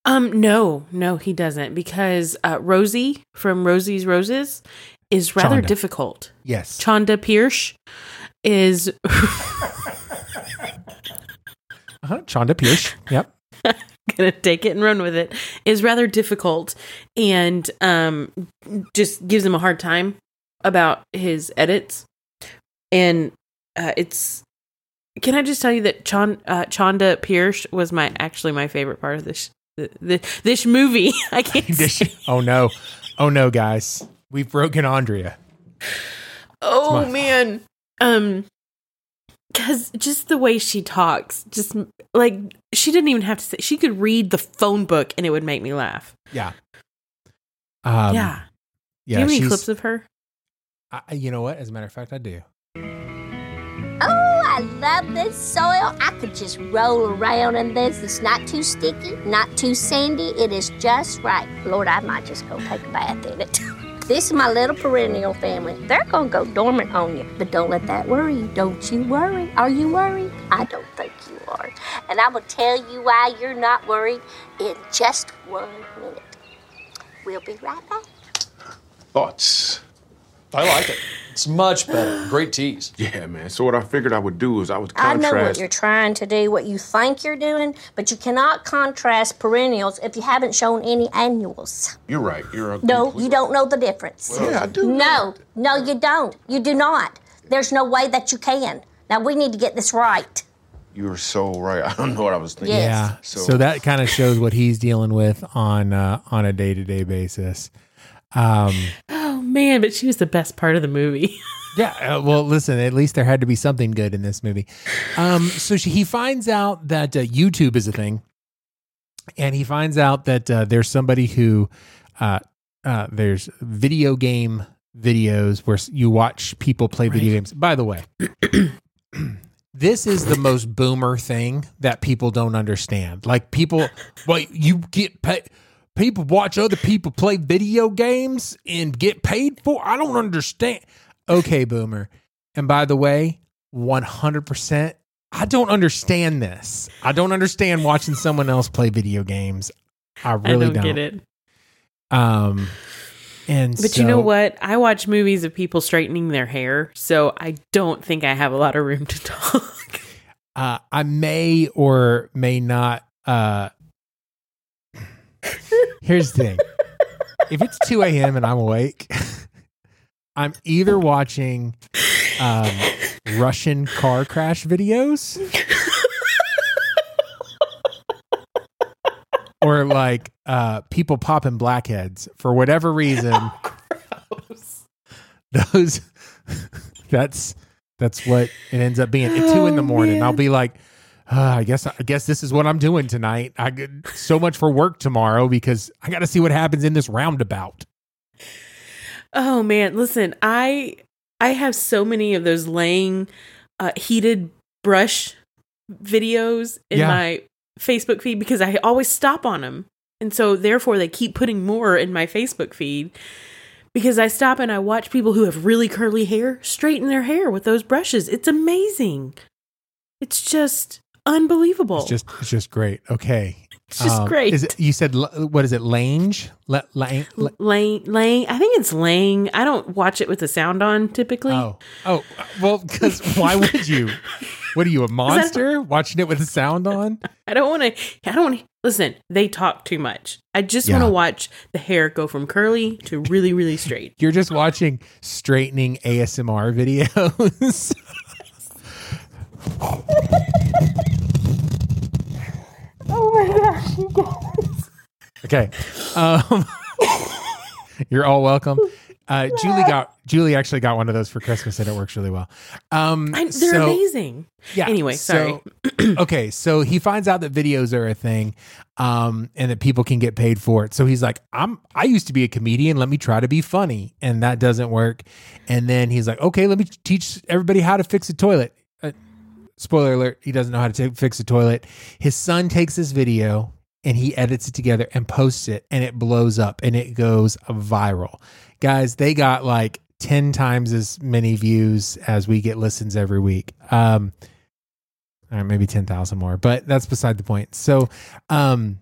Um, no, no, he doesn't because uh, Rosie from Rosie's Roses is rather Chonda. difficult. Yes. Chonda Pierce is Uh-huh. Chonda Pierce. Yep. gonna take it and run with it is rather difficult and um just gives him a hard time about his edits and uh, it's can i just tell you that Chon, uh, chonda pierce was my actually my favorite part of this this, this movie i can't say. oh no. Oh no, guys. We've broken Andrea. oh my- man um because just the way she talks just like she didn't even have to say she could read the phone book and it would make me laugh Yeah. Um, yeah Yeah. do you have any clips of her I, you know what? As a matter of fact, I do. Oh, I love this soil. I could just roll around in this. It's not too sticky, not too sandy. It is just right. Lord, I might just go take a bath in it. this is my little perennial family. They're going to go dormant on you, but don't let that worry you. Don't you worry. Are you worried? I don't think you are. And I will tell you why you're not worried in just one minute. We'll be right back. Thoughts? I like it. It's much better. Great tease. Yeah, man. So what I figured I would do is I would contrast. I know what you're trying to do, what you think you're doing, but you cannot contrast perennials if you haven't shown any annuals. You're right. You're a No, you don't know the difference. Yeah, I do. No, no, you don't. You do not. There's no way that you can. Now we need to get this right. You're so right. I don't know what I was thinking. Yes. Yeah. So- So, that kind of shows what he's dealing with on uh, on a day to day basis. Um, Oh man, but she was the best part of the movie. yeah. Uh, well, listen. At least there had to be something good in this movie. Um, so she, he finds out that uh, YouTube is a thing, and he finds out that uh, there's somebody who uh, uh, there's video game videos where you watch people play video games. By the way. this is the most boomer thing that people don't understand. Like people, well, you get paid. People watch other people play video games and get paid for. I don't understand. Okay, boomer. And by the way, one hundred percent. I don't understand this. I don't understand watching someone else play video games. I really I don't, get it. Um, and But you know what? I watch movies of people straightening their hair, so I don't think I have a lot of room to talk. uh, I may or may not. Uh, here's the thing: if it's two a.m. and I'm awake, I'm either watching um, Russian car crash videos or like uh, people popping blackheads for whatever reason. Those that's that's what it ends up being. At two in the Oh, morning, I'll be like, "Ah, I guess I guess this is what I'm doing tonight. I get so much for work tomorrow because I got to see what happens in this roundabout. Oh man, listen, I I have so many of those laying uh, heated brush videos in Yeah. my Facebook feed because I always stop on them. And so therefore they keep putting more in my Facebook feed because I stop and I watch people who have really curly hair straighten their hair with those brushes. It's amazing. It's just unbelievable. It's just it's just great. Okay, It's just Um, great. Is it, you said what is it? Lange? La, lang, la, Laying, laying. I think it's laying. I don't watch it with the sound on typically. oh oh well because why would you? What are you a monster watching it with the sound on? I don't want to. I don't want to. Listen, they talk too much. I just want to watch the hair go from curly to really, really straight. You're just watching straightening ASMR videos. Okay. Um, you're all welcome. Uh, Julie got Julie actually got one of those for Christmas and it works really well. Um, I, they're so- amazing. Yeah. Anyway, sorry. So, okay, so he finds out that videos are a thing, um, and that people can get paid for it. So he's like, "I'm. I used to be a comedian. Let me try to be funny," and that doesn't work. And then he's like, "Okay, let me teach everybody how to fix a toilet." Spoiler alert: He doesn't know how to ta- fix a toilet. His son takes this video and he edits it together and posts it, and it blows up and it goes viral. Guys, they got like. 10 times as many views as we get listens every week. Um, all right, maybe 10,000 more, but that's beside the point. So, um,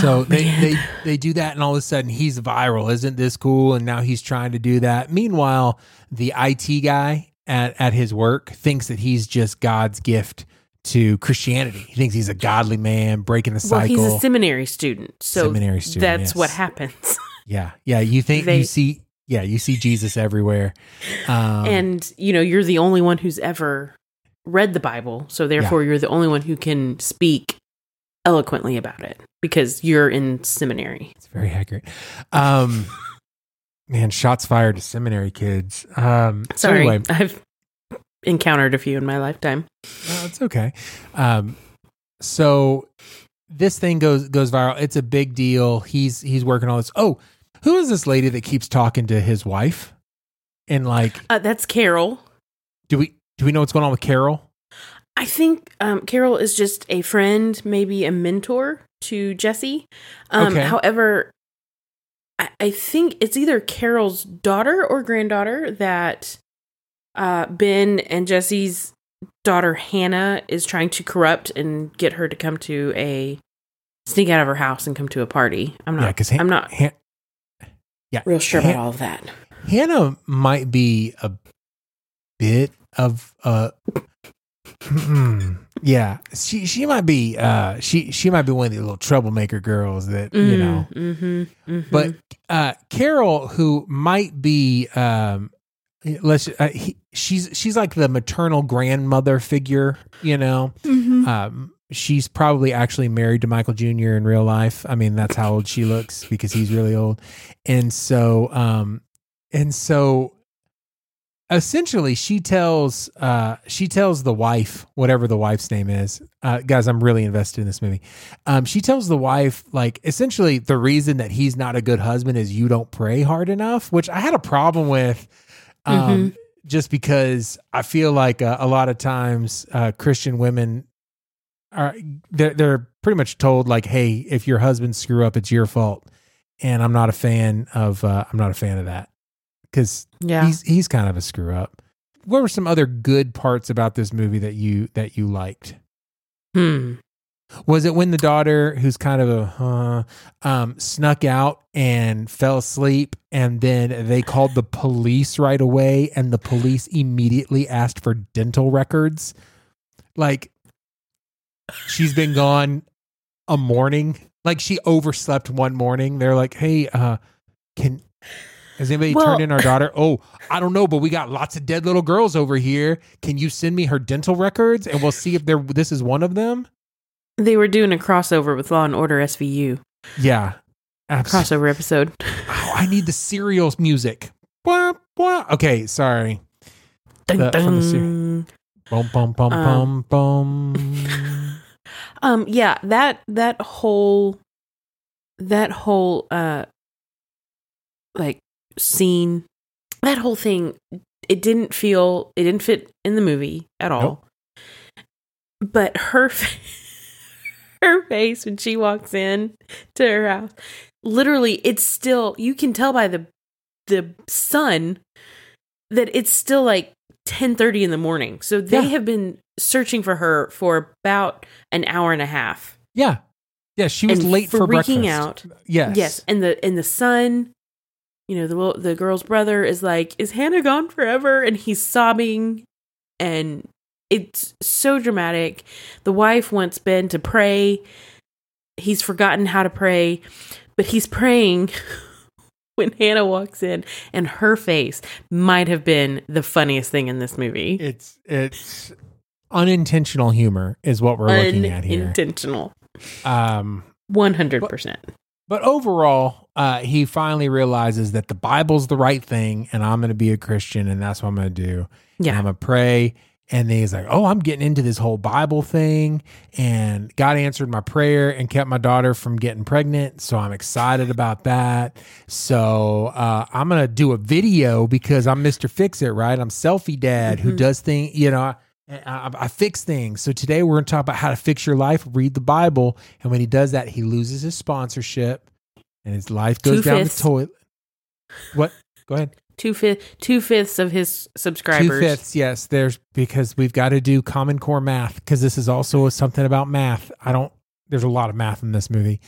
so Oh, they, man. they, they do that and all of a sudden he's viral. Isn't this cool? And now he's trying to do that. Meanwhile, the IT guy at, at his work thinks that he's just God's gift to Christianity. He thinks he's a godly man breaking the Well, cycle. he's a seminary student, so Seminary student, that's yes. what happens. yeah. Yeah. You think They- you see, yeah, you see Jesus everywhere. Um, and you know, you're the only one who's ever read the Bible, so therefore you're the only one who can speak eloquently about it because you're in seminary. It's very accurate. Um, man, shots fired to seminary kids. Um, so Sorry, anyway, I've encountered a few in my lifetime. no, it's okay. Um, so this thing goes goes viral. It's a big deal. He's he's working on this. Oh, who is this lady that keeps talking to his wife? And like, Uh, that's Carol. do we do we know what's going on with Carol? I think um, Carol is just a friend, maybe a mentor to Jesse. Um, Okay. However, I, I think it's either Carol's daughter or granddaughter that uh, Ben and Jesse's daughter Hannah is trying to corrupt and get her to come to a sneak out of her house and come to a party. I'm yeah, not. because I'm not yeah, real sure Han- about all of that. Hannah might be a bit of a Hmm. Yeah. She she might be uh she she might be one of the little troublemaker girls that you know. Mm-hmm, but uh carol who might be um let's uh, he, she's she's like the maternal grandmother figure you know? Mm-hmm. um she's probably actually married to michael jr in real life. I mean that's how old she looks because he's really old. And so um and so essentially she tells uh she tells the wife whatever the wife's name is uh guys i'm really invested in this movie. Um she tells the wife like essentially the reason that he's not a good husband is you don't pray hard enough which i had a problem with um just because i feel like uh, a lot of times uh christian women are they're, they're pretty much told like hey if your husband screw up it's your fault. And i'm not a fan of uh i'm not a fan of that because Yeah. he's he's kind of a screw up. What were some other good parts about this movie that you that you liked? Hmm. Was it when the daughter, who's kind of a huh, um, snuck out and fell asleep, and then they called the police right away, and the police immediately asked for dental records? Like she's been gone a morning. Like she overslept one morning. They're like, "Hey, uh, can has anybody Well- turned in our daughter? Oh, I don't know, but we got lots of dead little girls over here. Can you send me her dental records and we'll see if they're this is one of them? They were doing a crossover with Law and Order SVU Yeah. Absolutely. crossover episode. Oh, I need the serial music. Blah, blah. Okay, sorry. Dun, The- from the ser- dun. Boom, boom, boom, Um, boom, boom. Um, yeah, that that whole that whole uh like scene, that whole thing, it didn't feel it didn't fit in the movie at all. Nope. But her her face when she walks in to her house, literally, it's still you can tell by the the sun that it's still like 10:30 in the morning. So they Yeah. have been searching for her for about an hour and a half. Yeah. Yeah, she was And late for breakfast. freaking out. Yes. Yes, and the and the son, you know, the little, the girl's brother is like, "Is Hannah gone forever?" And he's sobbing, and it's so dramatic. The wife wants Ben to pray. He's forgotten how to pray, but he's praying when Hannah walks in, and her face might have been the funniest thing in this movie. It's it's unintentional humor is what we're looking at here. Intentional. Um one hundred percent. but overall, uh, he finally realizes that the Bible's the right thing, and I'm going to be a Christian, and that's what I'm going to do. And Yeah. I'm going to pray. And then he's like, "Oh, I'm getting into this whole Bible thing, and God answered my prayer and kept my daughter from getting pregnant. So I'm excited about that. So uh, I'm gonna do a video because I'm Mr. Fix It, right? I'm selfie dad who does things, you know." I, I, I fix things. So today we're going to talk about how to fix your life. Read the Bible, and when he does that, he loses his sponsorship, and his life goes down the toilet. What? Go ahead. Two fifth two fifths of his subscribers. Two fifths, yes. There's because we've got to do Common Core math because this is also something about math. I don't. There's a lot of math in this movie,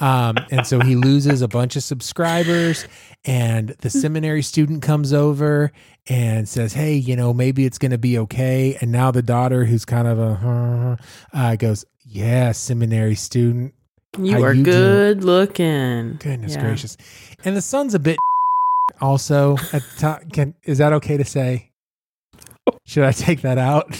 um, and so he loses a bunch of subscribers. And the seminary student comes over and says, "Hey, you know, maybe it's going to be okay." And now the daughter, who's kind of a, uh, goes, "Yeah, seminary student, You How are you doing? good looking. Goodness Yeah. gracious. And the son's a bit also at the top. Can is that okay to say? Should I take that out?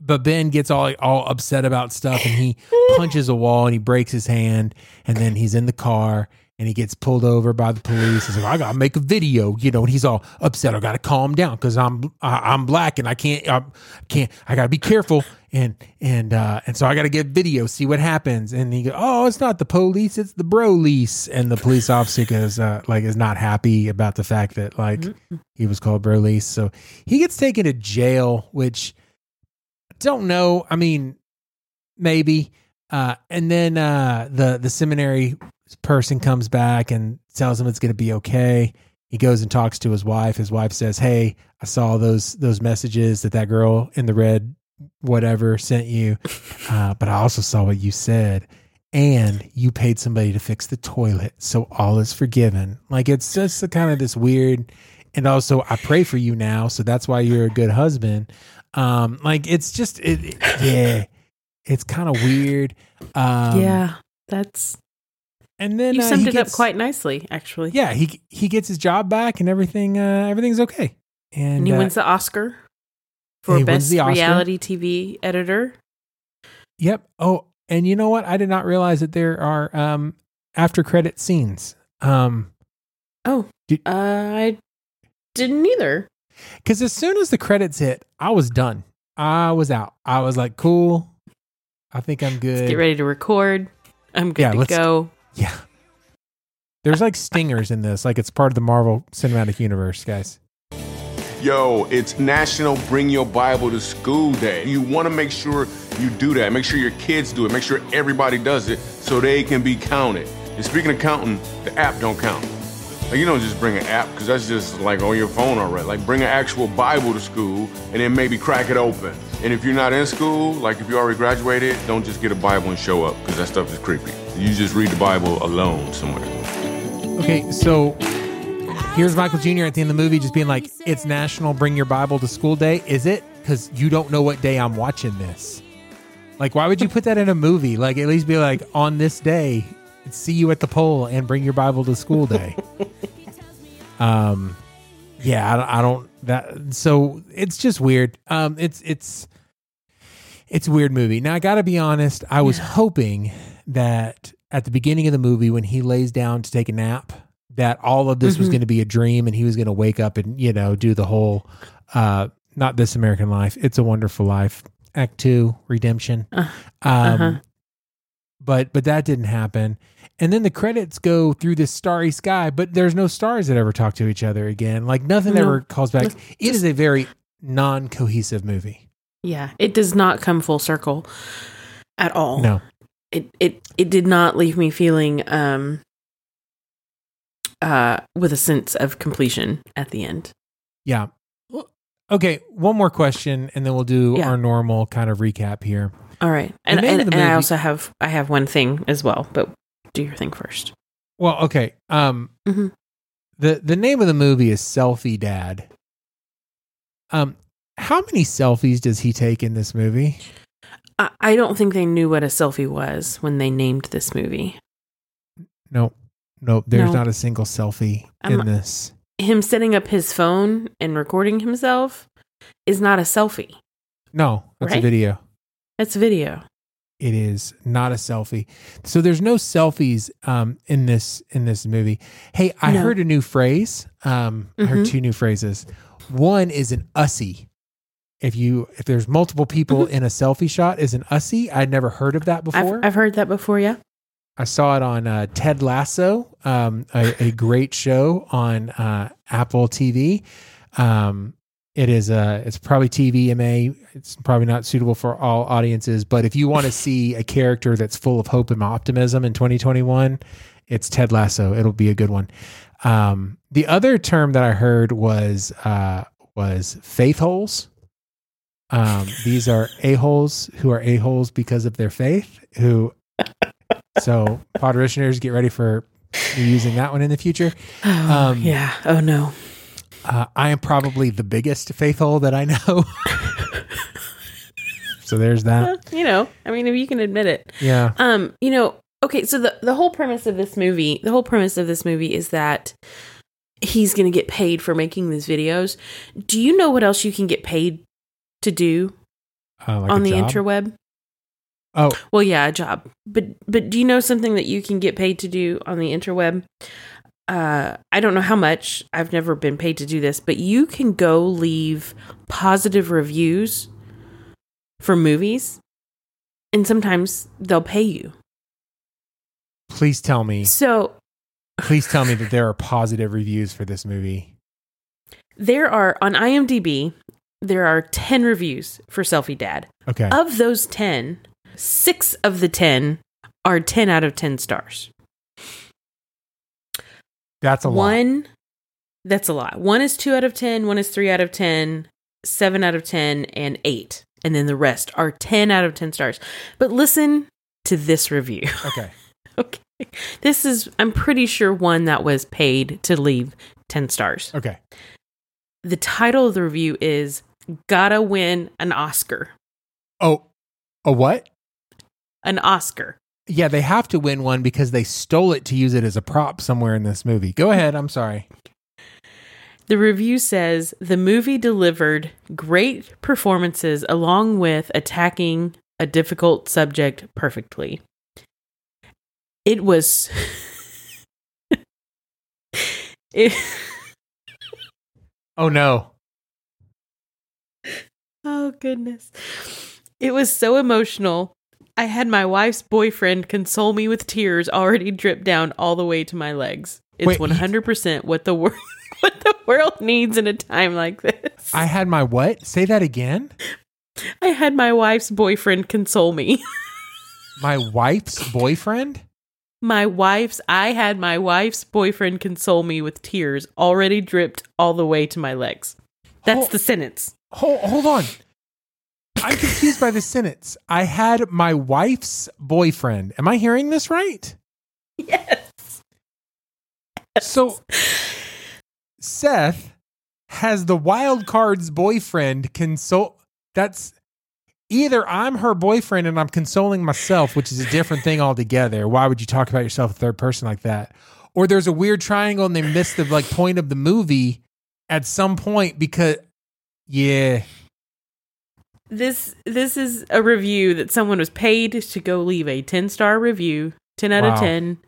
But Ben gets all all upset about stuff and he punches a wall and he breaks his hand and then he's in the car and he gets pulled over by the police. He's like, I gotta make a video, you know, and he's all upset. I gotta calm down because I'm I, I'm black and I can't I can't I gotta be careful and and uh and so I gotta get video, see what happens. And he goes, Oh, it's not the police, it's the bro lease. And the police officer goes uh, like is not happy about the fact that like he was called bro lease. So he gets taken to jail, which I don't know. I mean, maybe. Uh, and then uh, the the seminary person comes back and tells him it's going to be okay. He goes and talks to his wife. His wife says, "Hey, I saw those those messages that that girl in the red whatever sent you, uh, but I also saw what you said." And you paid somebody to fix the toilet, so all is forgiven. Like it's just a kind of this weird, and also I pray for you now, so that's why you're a good husband. Um, like it's just, it, it- yeah, it's kind of weird. Um, yeah, that's and then you uh, summed he it gets- up quite nicely, actually. Yeah, he he gets his job back and everything. Uh, everything's okay. And, and he uh, wins the Oscar for best reality TV editor. Yep. Oh, and you know what? I did not realize that there are um after credit scenes. Um, Oh, Did- uh, I didn't either. because as soon as the credits hit, I was done. I was out. I was like, cool. I think I'm good. Get ready to record. I'm good Yeah, to let's- go. Yeah. There's like stingers in this, like it's part of the Marvel Cinematic Universe, guys. Yo, it's National Bring Your Bible to School Day. You want to make sure you do that. Make sure your kids do it. Make sure everybody does it so they can be counted. And speaking of counting, the app don't count. Like you don't just bring an app because that's just like on your phone already. Like bring an actual Bible to school and then maybe crack it open. And if you're not in school, like if you already graduated, don't just get a Bible and show up because that stuff is creepy. You just read the Bible alone somewhere. Okay, so here's Michael Jr. at the end of the movie just being like, it's National Bring Your Bible to School Day. Is it? Because you don't know what day I'm watching this. Like, why would you put that in a movie? Like, at least be like, on this day, see you at the pole and bring your Bible to school day. um, yeah, I, don't- I don't, that, so it's just weird. Um, it's, it's, it's a weird movie. Now, I got to be honest, I was hoping that at the beginning of the movie, when he lays down to take a nap, that all of this was Mhm. going to be a dream and he was going to wake up and, you know, do the whole, uh, not this American life, it's a wonderful life, act two, redemption. Uh, um, uh-huh. but, but that didn't happen. And then the credits go through this starry sky, but there's no stars that ever talk to each other again. Like nothing No. ever calls back. It is a very non cohesive movie. Yeah, it does not come full circle at all. No. It it it did not leave me feeling um uh with a sense of completion at the end. Yeah. Okay, one more question, and then we'll do Yeah. our normal kind of recap here. All right. And and, and I also have I have one thing as well, but do your thing first. Well, okay. Um, Mhm. the the name of the movie is Selfie Dad. Um, how many selfies does he take in this movie? I, I don't think they knew what a selfie was when they named this movie. Nope, nope. There's No. not a single selfie I'm- in this. Him setting up his phone and recording himself is not a selfie. No, that's a video. That's a video. it is not a selfie. So there's no selfies um, in this in this movie. Hey, I No. heard a new phrase. Um, I heard Mhm. two new phrases. One is an ussy. If you if there's multiple people in a selfie shot, is an ussy. I'd never heard of that Mm-hmm. I've, before. I've heard that before. Yeah. I saw it on uh, Ted Lasso, um, a, a great show on uh, Apple TV. Um, it is uh, it's probably TVMA. It's probably not suitable for all audiences, but if you want to see a character that's full of hope and optimism in 2021, it's Ted Lasso. It'll be a good one. Um, the other term that I heard was uh, was faith holes. Um, these are a holes who are a holes because of their faith. Who so, parishioners, get ready for using that one in the future. Um, yeah. Oh no. Uh, I am probably the biggest faith hole that I know. so there's that. You know, I mean, if you can admit it. Yeah. Um, you know, okay, so the the whole premise of this movie, the whole premise of this movie is that he's going to get paid for making these videos. Do you know what else you can get paid to do Uh, like on the job? interweb? Oh, Well, yeah, a job. But but do you know something that you can get paid to do on the interweb? Uh, I don't know how much. I've never been paid to do this, but you can go leave positive reviews for movies, and sometimes they'll pay you. please tell me. So Please tell me that there are positive reviews for this movie. there are on IMDb. There are ten reviews for Selfie Dad. Okay. Of those ten, six of the ten are ten out of ten stars. That's a lot. one that's a lot one is two out of ten one is three out of ten seven out of ten and eight and then the rest are 10 out of 10 stars but listen to this review Okay. okay this is i'm pretty sure one that was paid to leave 10 stars Okay. the title of the review is gotta win an oscar Oh, a what? An oscar Yeah, they have to win one because they stole it to use it as a prop somewhere in this movie. Go ahead. I'm sorry. The review says the movie delivered great performances along with attacking a difficult subject perfectly. It was. it, Oh no. oh, goodness. It was so emotional. I had my wife's boyfriend console me with tears already drip down all the way to my legs. It's 100% what the world. What the world needs in a time like this. I had my what? Say that again. I had my wife's boyfriend console me. My wife's boyfriend? my wife's, I had my wife's boyfriend console me with tears already dripped all the way to my legs. That's Oh. the sentence. Hold, hold on. I'm confused by the sentence. I had my wife's boyfriend. Am I hearing this right? Yes. So Seth has the wild card's boyfriend console. That's either I'm her boyfriend and I'm consoling myself, which is a different thing altogether. Why would you talk about yourself in third person like that? Or there's a weird triangle and they missed the like point of the movie at some point because yeah. This this is a review that someone was paid to go leave a 10 star review, 10 out Wow. of 10.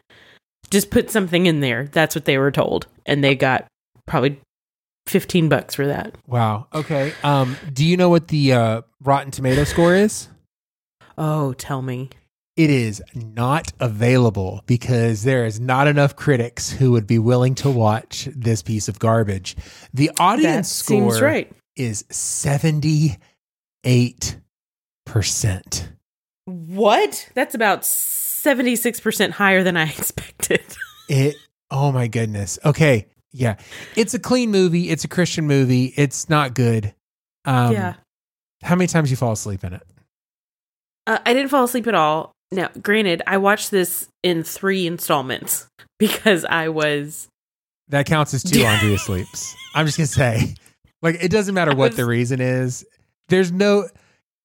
Just put something in there. That's what they were told. And they got probably 15 bucks for that. Wow. Okay. Um, do you know what the uh, Rotten Tomato score is? Oh, tell me. It is not available because there is not enough critics who would be willing to watch this piece of garbage. The That audience score seems right. is 78%. What? That's about 76% higher than I expected. It oh my goodness. Okay. Yeah. It's a clean movie. It's a Christian movie. It's not good. Um yeah. how many times you fall asleep in it? Uh, I didn't fall asleep at all. Now, granted, I watched this in three installments because I was. That counts as two Andrea sleeps. I'm just gonna say, like, it doesn't matter what was- the reason is. There's no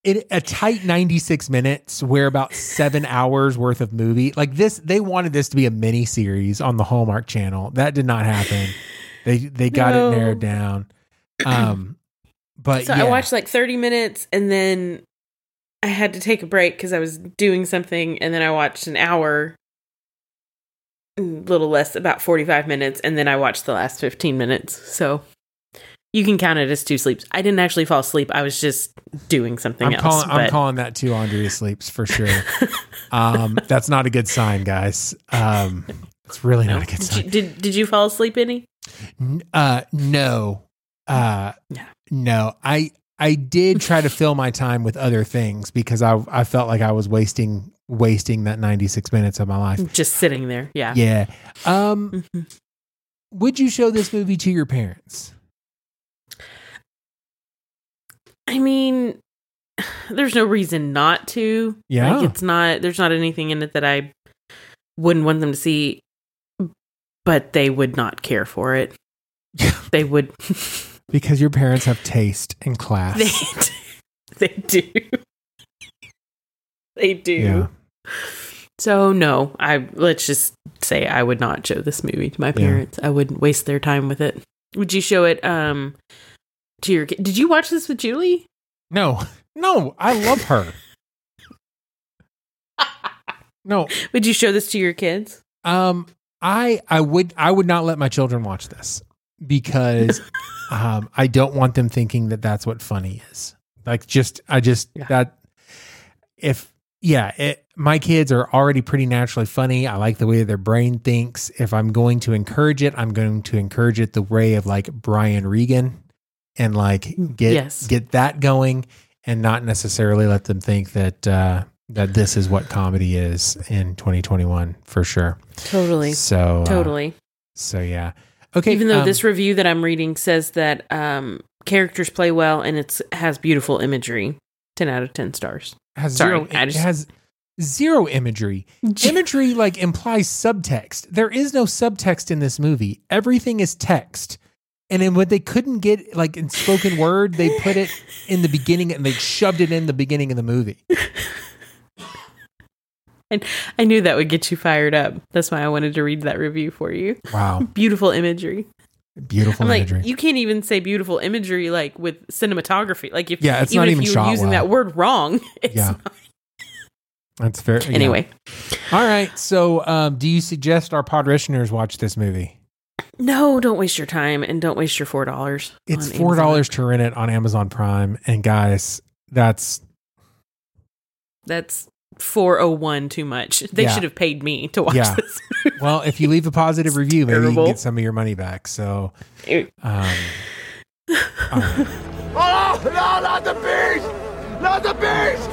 in a tight 96 minutes where about seven hours worth of movie like this. They wanted this to be a mini series on the Hallmark Channel. That did not happen. They they got No. it narrowed down. Um, but So yeah, I watched like 30 minutes and then I had to take a break because I was doing something, and then I watched an hour, a little less, about 45 minutes, and then I watched the last 15 minutes. So you can count it as two sleeps. I didn't actually fall asleep. I was just doing something I'm else. calling. I'm calling that two Andrea sleeps for sure. um, that's not a good sign, guys. Um, it's really not a good Did sign. you, did, did you fall asleep any? Uh, no. Uh, Yeah. no. I I did try to fill my time with other things because I I felt like I was wasting wasting that 96 minutes of my life. Just sitting there. Yeah. Yeah. Um, Mhm. would you show this movie to your parents? I mean, there's no reason not to. Yeah. Like, it's not, there's not anything in it that I wouldn't want them to see, but they would not care for it. they would, Because your parents have taste and class. they, they do. they do. yeah. So no, I let's just say I would not show this movie to my parents. I wouldn't waste their time with it. Would you show it um to your kid? Did you watch this with Julie? No. No. I love her. no. Would you show this to your kids? Um, I I would I would not let my children watch this because um I don't want them thinking that that's what funny is. Like just I just Yeah. that if yeah, it, my kids are already pretty naturally funny. I like the way their brain thinks. If I'm going to encourage it, I'm going to encourage it the way of like Brian Regan and like get Yes. get that going and not necessarily let them think that uh that this is what comedy is in 2021 for sure. Totally. So uh, Totally. So yeah. Okay. Even though um, this review that I'm reading says that um characters play well and it's has beautiful imagery. 10 out of 10 stars. has sorry, zero, it just- has zero imagery. imagery like implies subtext. There is no subtext in this movie. Everything is text. And then when they couldn't get like in spoken word, they put it in the beginning and they shoved it in the beginning of the movie. And I knew that would get you fired up. That's why I wanted to read that review for you. Wow. Beautiful imagery. Beautiful I'm like, imagery. you can't even say beautiful imagery like with cinematography. Like if Yeah, it's even not if even you were using well. that word wrong, it's Yeah. not. That's fair. yeah. Anyway, All right. So um, do you suggest our podritioners watch this movie? No, don't waste your time and don't waste your four dollars. It's four dollars to rent it on Amazon Prime. And guys, that's That's four oh one too much. They Yeah. should have paid me to watch Yeah. this. well, if you leave a positive review, maybe you can get some of your money back. So um. Oh, no, not the beast! Not the beast!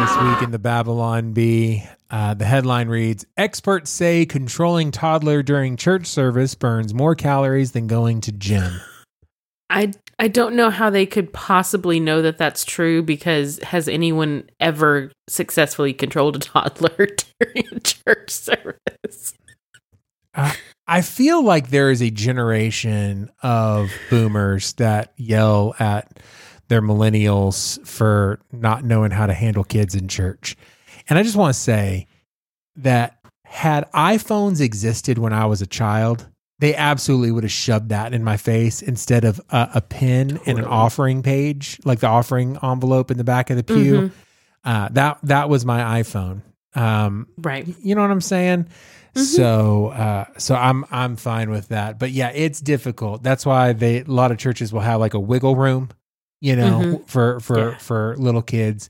this week in the Babylon Bee. Uh, the headline reads Experts say controlling toddler during church service burns more calories than going to gym. I I don't know how they could possibly know that that's true because has anyone ever successfully controlled a toddler during church service? I feel like there is a generation of boomers that yell at their millennials for not knowing how to handle kids in church. And I just want to say that had iPhones existed when I was a child, they absolutely would have shoved that in my face instead of a, a pin and an offering page, like the offering envelope in the back of the pew. Mhm. Uh, that that was my iPhone. Um, Right. you know what I'm saying? Mm-hmm. So uh so I'm I'm fine with that. But yeah, it's difficult. That's why they a lot of churches will have like a wiggle room, you know, Mhm. for for Yeah. for little kids.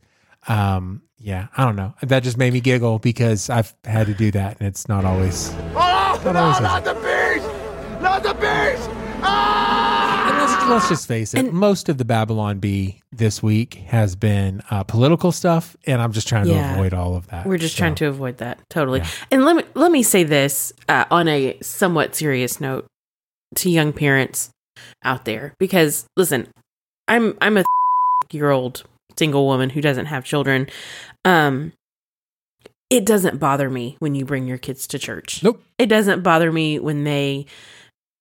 Um yeah, I don't know. That just made me giggle because I've had to do that and it's not always Oh, Not no, always not the beast! Not the beast! Ah! And let's, let's just face it. And- most of the Babylon Bee this week has been uh, political stuff, and I'm just trying to Yeah. avoid all of that. We're just So, trying to avoid that totally. Yeah. And let me let me say this uh, on a somewhat serious note to young parents out there, because listen, I'm I'm a year old single woman who doesn't have children. Um, it doesn't bother me when you bring your kids to church. Nope. It doesn't bother me when they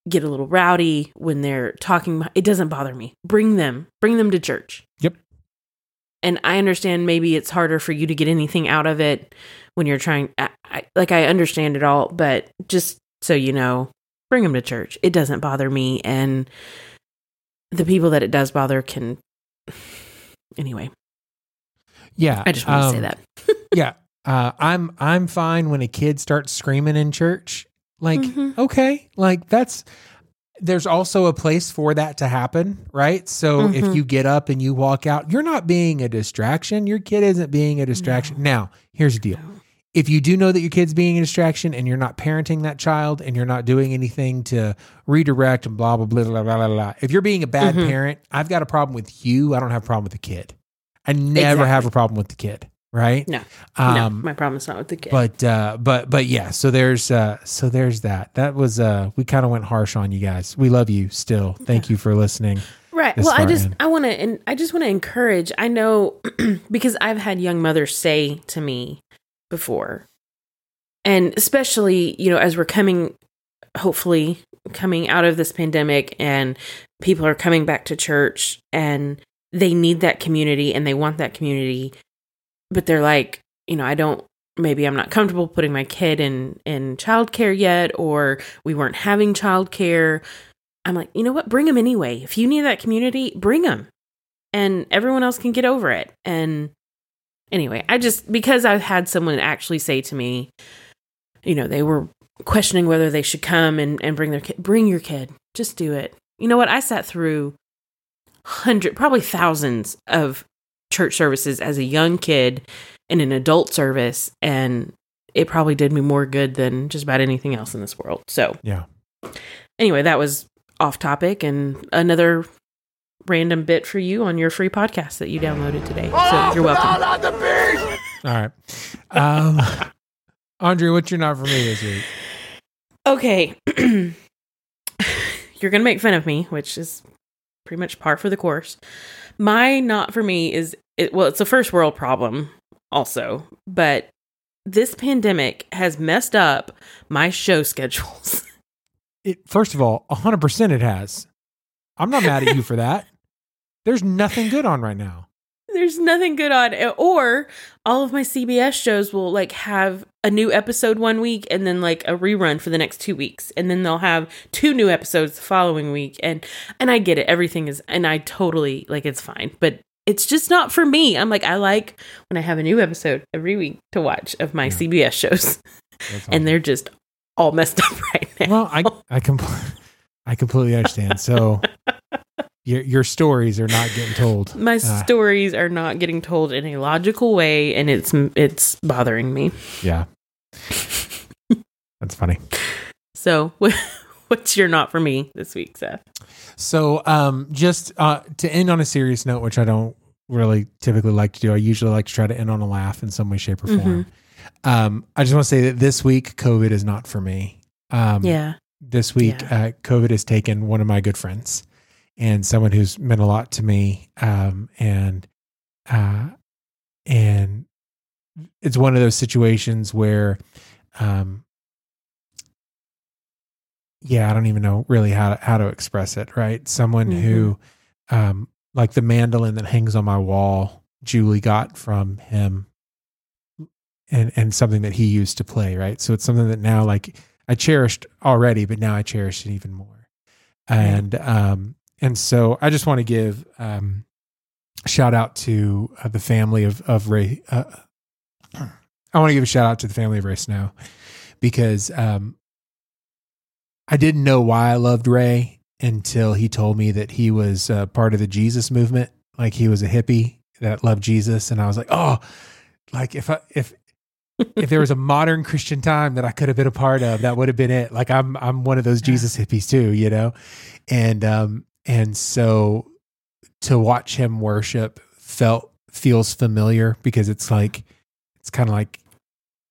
get a little rowdy when they're talking. It doesn't bother me. Bring them, bring them to church. Yep. And I understand maybe it's harder for you to get anything out of it when you're trying. I, I, like I understand it all, but just so you know, bring them to church. It doesn't bother me, and the people that it does bother can. Anyway, Yeah. I just want to say um, that. yeah. Uh, I'm I'm fine when a kid starts screaming in church. Like, Mm-hmm. okay, like that's there's also a place for that to happen, right? So Mm-hmm. if you get up and you walk out, you're not being a distraction. Your kid isn't being a distraction. Now, here's the deal. If you do know that your kid's being a distraction and you're not parenting that child and you're not doing anything to redirect and blah blah blah blah blah blah, blah. if you're being a bad Mm-hmm. parent, I've got a problem with you. I don't have a problem with the kid. I never have a problem with the kid, right? No, Um, no, my problem is not with the kid. but uh but but yeah so there's uh so there's that that was uh we kind of went harsh on you guys we love you still thank you for listening Right. Well, I just in. I want to and I just want to encourage. I know because I've had young mothers say to me before. And especially, you know, as we're coming hopefully coming out of this pandemic and people are coming back to church and they need that community and they want that community but they're like, you know, I don't maybe I'm not comfortable putting my kid in in childcare yet or we weren't having childcare. I'm like, you know what? Bring them anyway. If you need that community, bring them. And everyone else can get over it. And anyway, I just because I've had someone actually say to me, you know, they were questioning whether they should come and, and bring their kid. Bring your kid. Just do it. You know what? I sat through hundred, probably thousands of church services as a young kid in an adult service, and it probably did me more good than just about anything else in this world. So yeah anyway, that was off topic and another random bit for you on your free podcast that you downloaded today. So you're welcome. all right um andre what's your not for me this week Okay. you're going to make fun of me, which is pretty much par for the course. My not for me is it, well, it's a first world problem also, but this pandemic has messed up my show schedules. it first of all 100% it has i'm not mad at you for that there's nothing good on right now There's nothing good on it. Or all of my CBS shows will like have a new episode one week and then like a rerun for the next two weeks. And then they'll have two new episodes the following week. And and I get it. Everything is and I totally like it's fine. But it's just not for me. I'm like, I like when I have a new episode every week to watch of my CBS shows. And they're just all messed up right now. well i i compl- i completely understand so your your stories are not getting told my Uh, stories are not getting told in a logical way and it's it's bothering me. yeah that's funny So, what's your not for me this week, Seth? So, um, just uh, to end on a serious note, which I don't really typically like to do, I usually like to try to end on a laugh in some way, shape, or form. Um, I just want to say that this week, COVID is not for me. Um, Yeah. This week, Yeah. uh, COVID has taken one of my good friends and someone who's meant a lot to me. Um, and, uh, and it's one of those situations where, um, yeah, I don't even know really how to, how to express it. Right, someone who, um, like the mandolin that hangs on my wall, Julie got from him, and and something that he used to play. Right, so it's something that now like I cherished already, but now I cherish it even more. And um, and so I just want to give um, shout out to uh, the family of of Ray. Uh, I want to give a shout out to the family of Ray Snow because um, I didn't know why I loved Ray until he told me that he was uh, part of the Jesus movement. Like he was a hippie that loved Jesus, and I was like, oh, like if I if if there was a modern Christian time that I could have been a part of, that would have been it. Like I'm I'm one of those Jesus hippies too, you know, and um and so to watch him worship felt feels familiar because it's like it's kind of like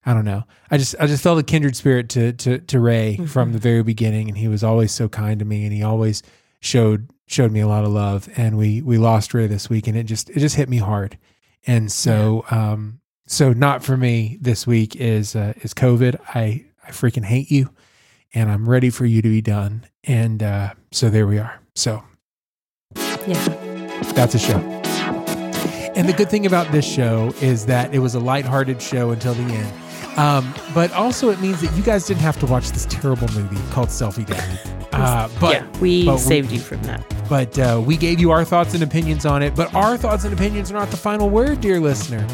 I don't know. I just I just felt a kindred spirit to to to Ray from the very beginning, and he was always so kind to me, and he always showed showed me a lot of love. And we we lost Ray this week, and it just it just hit me hard. And so um so not for me this week is uh, is COVID. I I freaking hate you, and I'm ready for you to be done. And uh, so there we are. So Yeah. that's a show. And the good thing about this show is that it was a lighthearted show until the end. Um, but also, it means that you guys didn't have to watch this terrible movie called Selfie Daddy. Uh, but yeah, we but saved you from that. But uh, we gave you our thoughts and opinions on it. But our thoughts and opinions are not the final word, dear listener.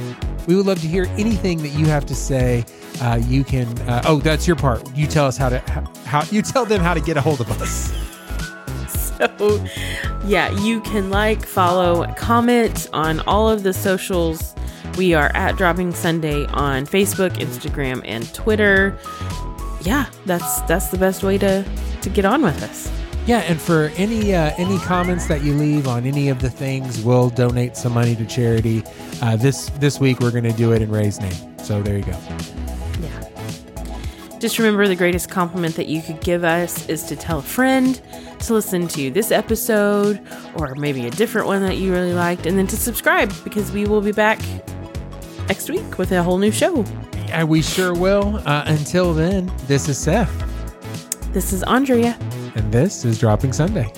We would love to hear anything that you have to say. Uh, you can. Uh, oh, that's your part. You tell us how to how, how you tell them how to get a hold of us. So, yeah, you can like, follow, comment on all of the socials. We are at Dropping Sunday on Facebook, Instagram, and Twitter. Yeah, that's that's the best way to to get on with us. Yeah, and for any uh, any comments that you leave on any of the things, we'll donate some money to charity. Uh, this this week we're going to do it in Ray's name. So there you go. Yeah. Just remember the greatest compliment that you could give us is to tell a friend to listen to this episode or maybe a different one that you really liked, and then to subscribe because we will be back next week with a whole new show. Yeah, we sure will. Uh, until then, this is Seth, This is Andrea. And this is Dropping Sunday.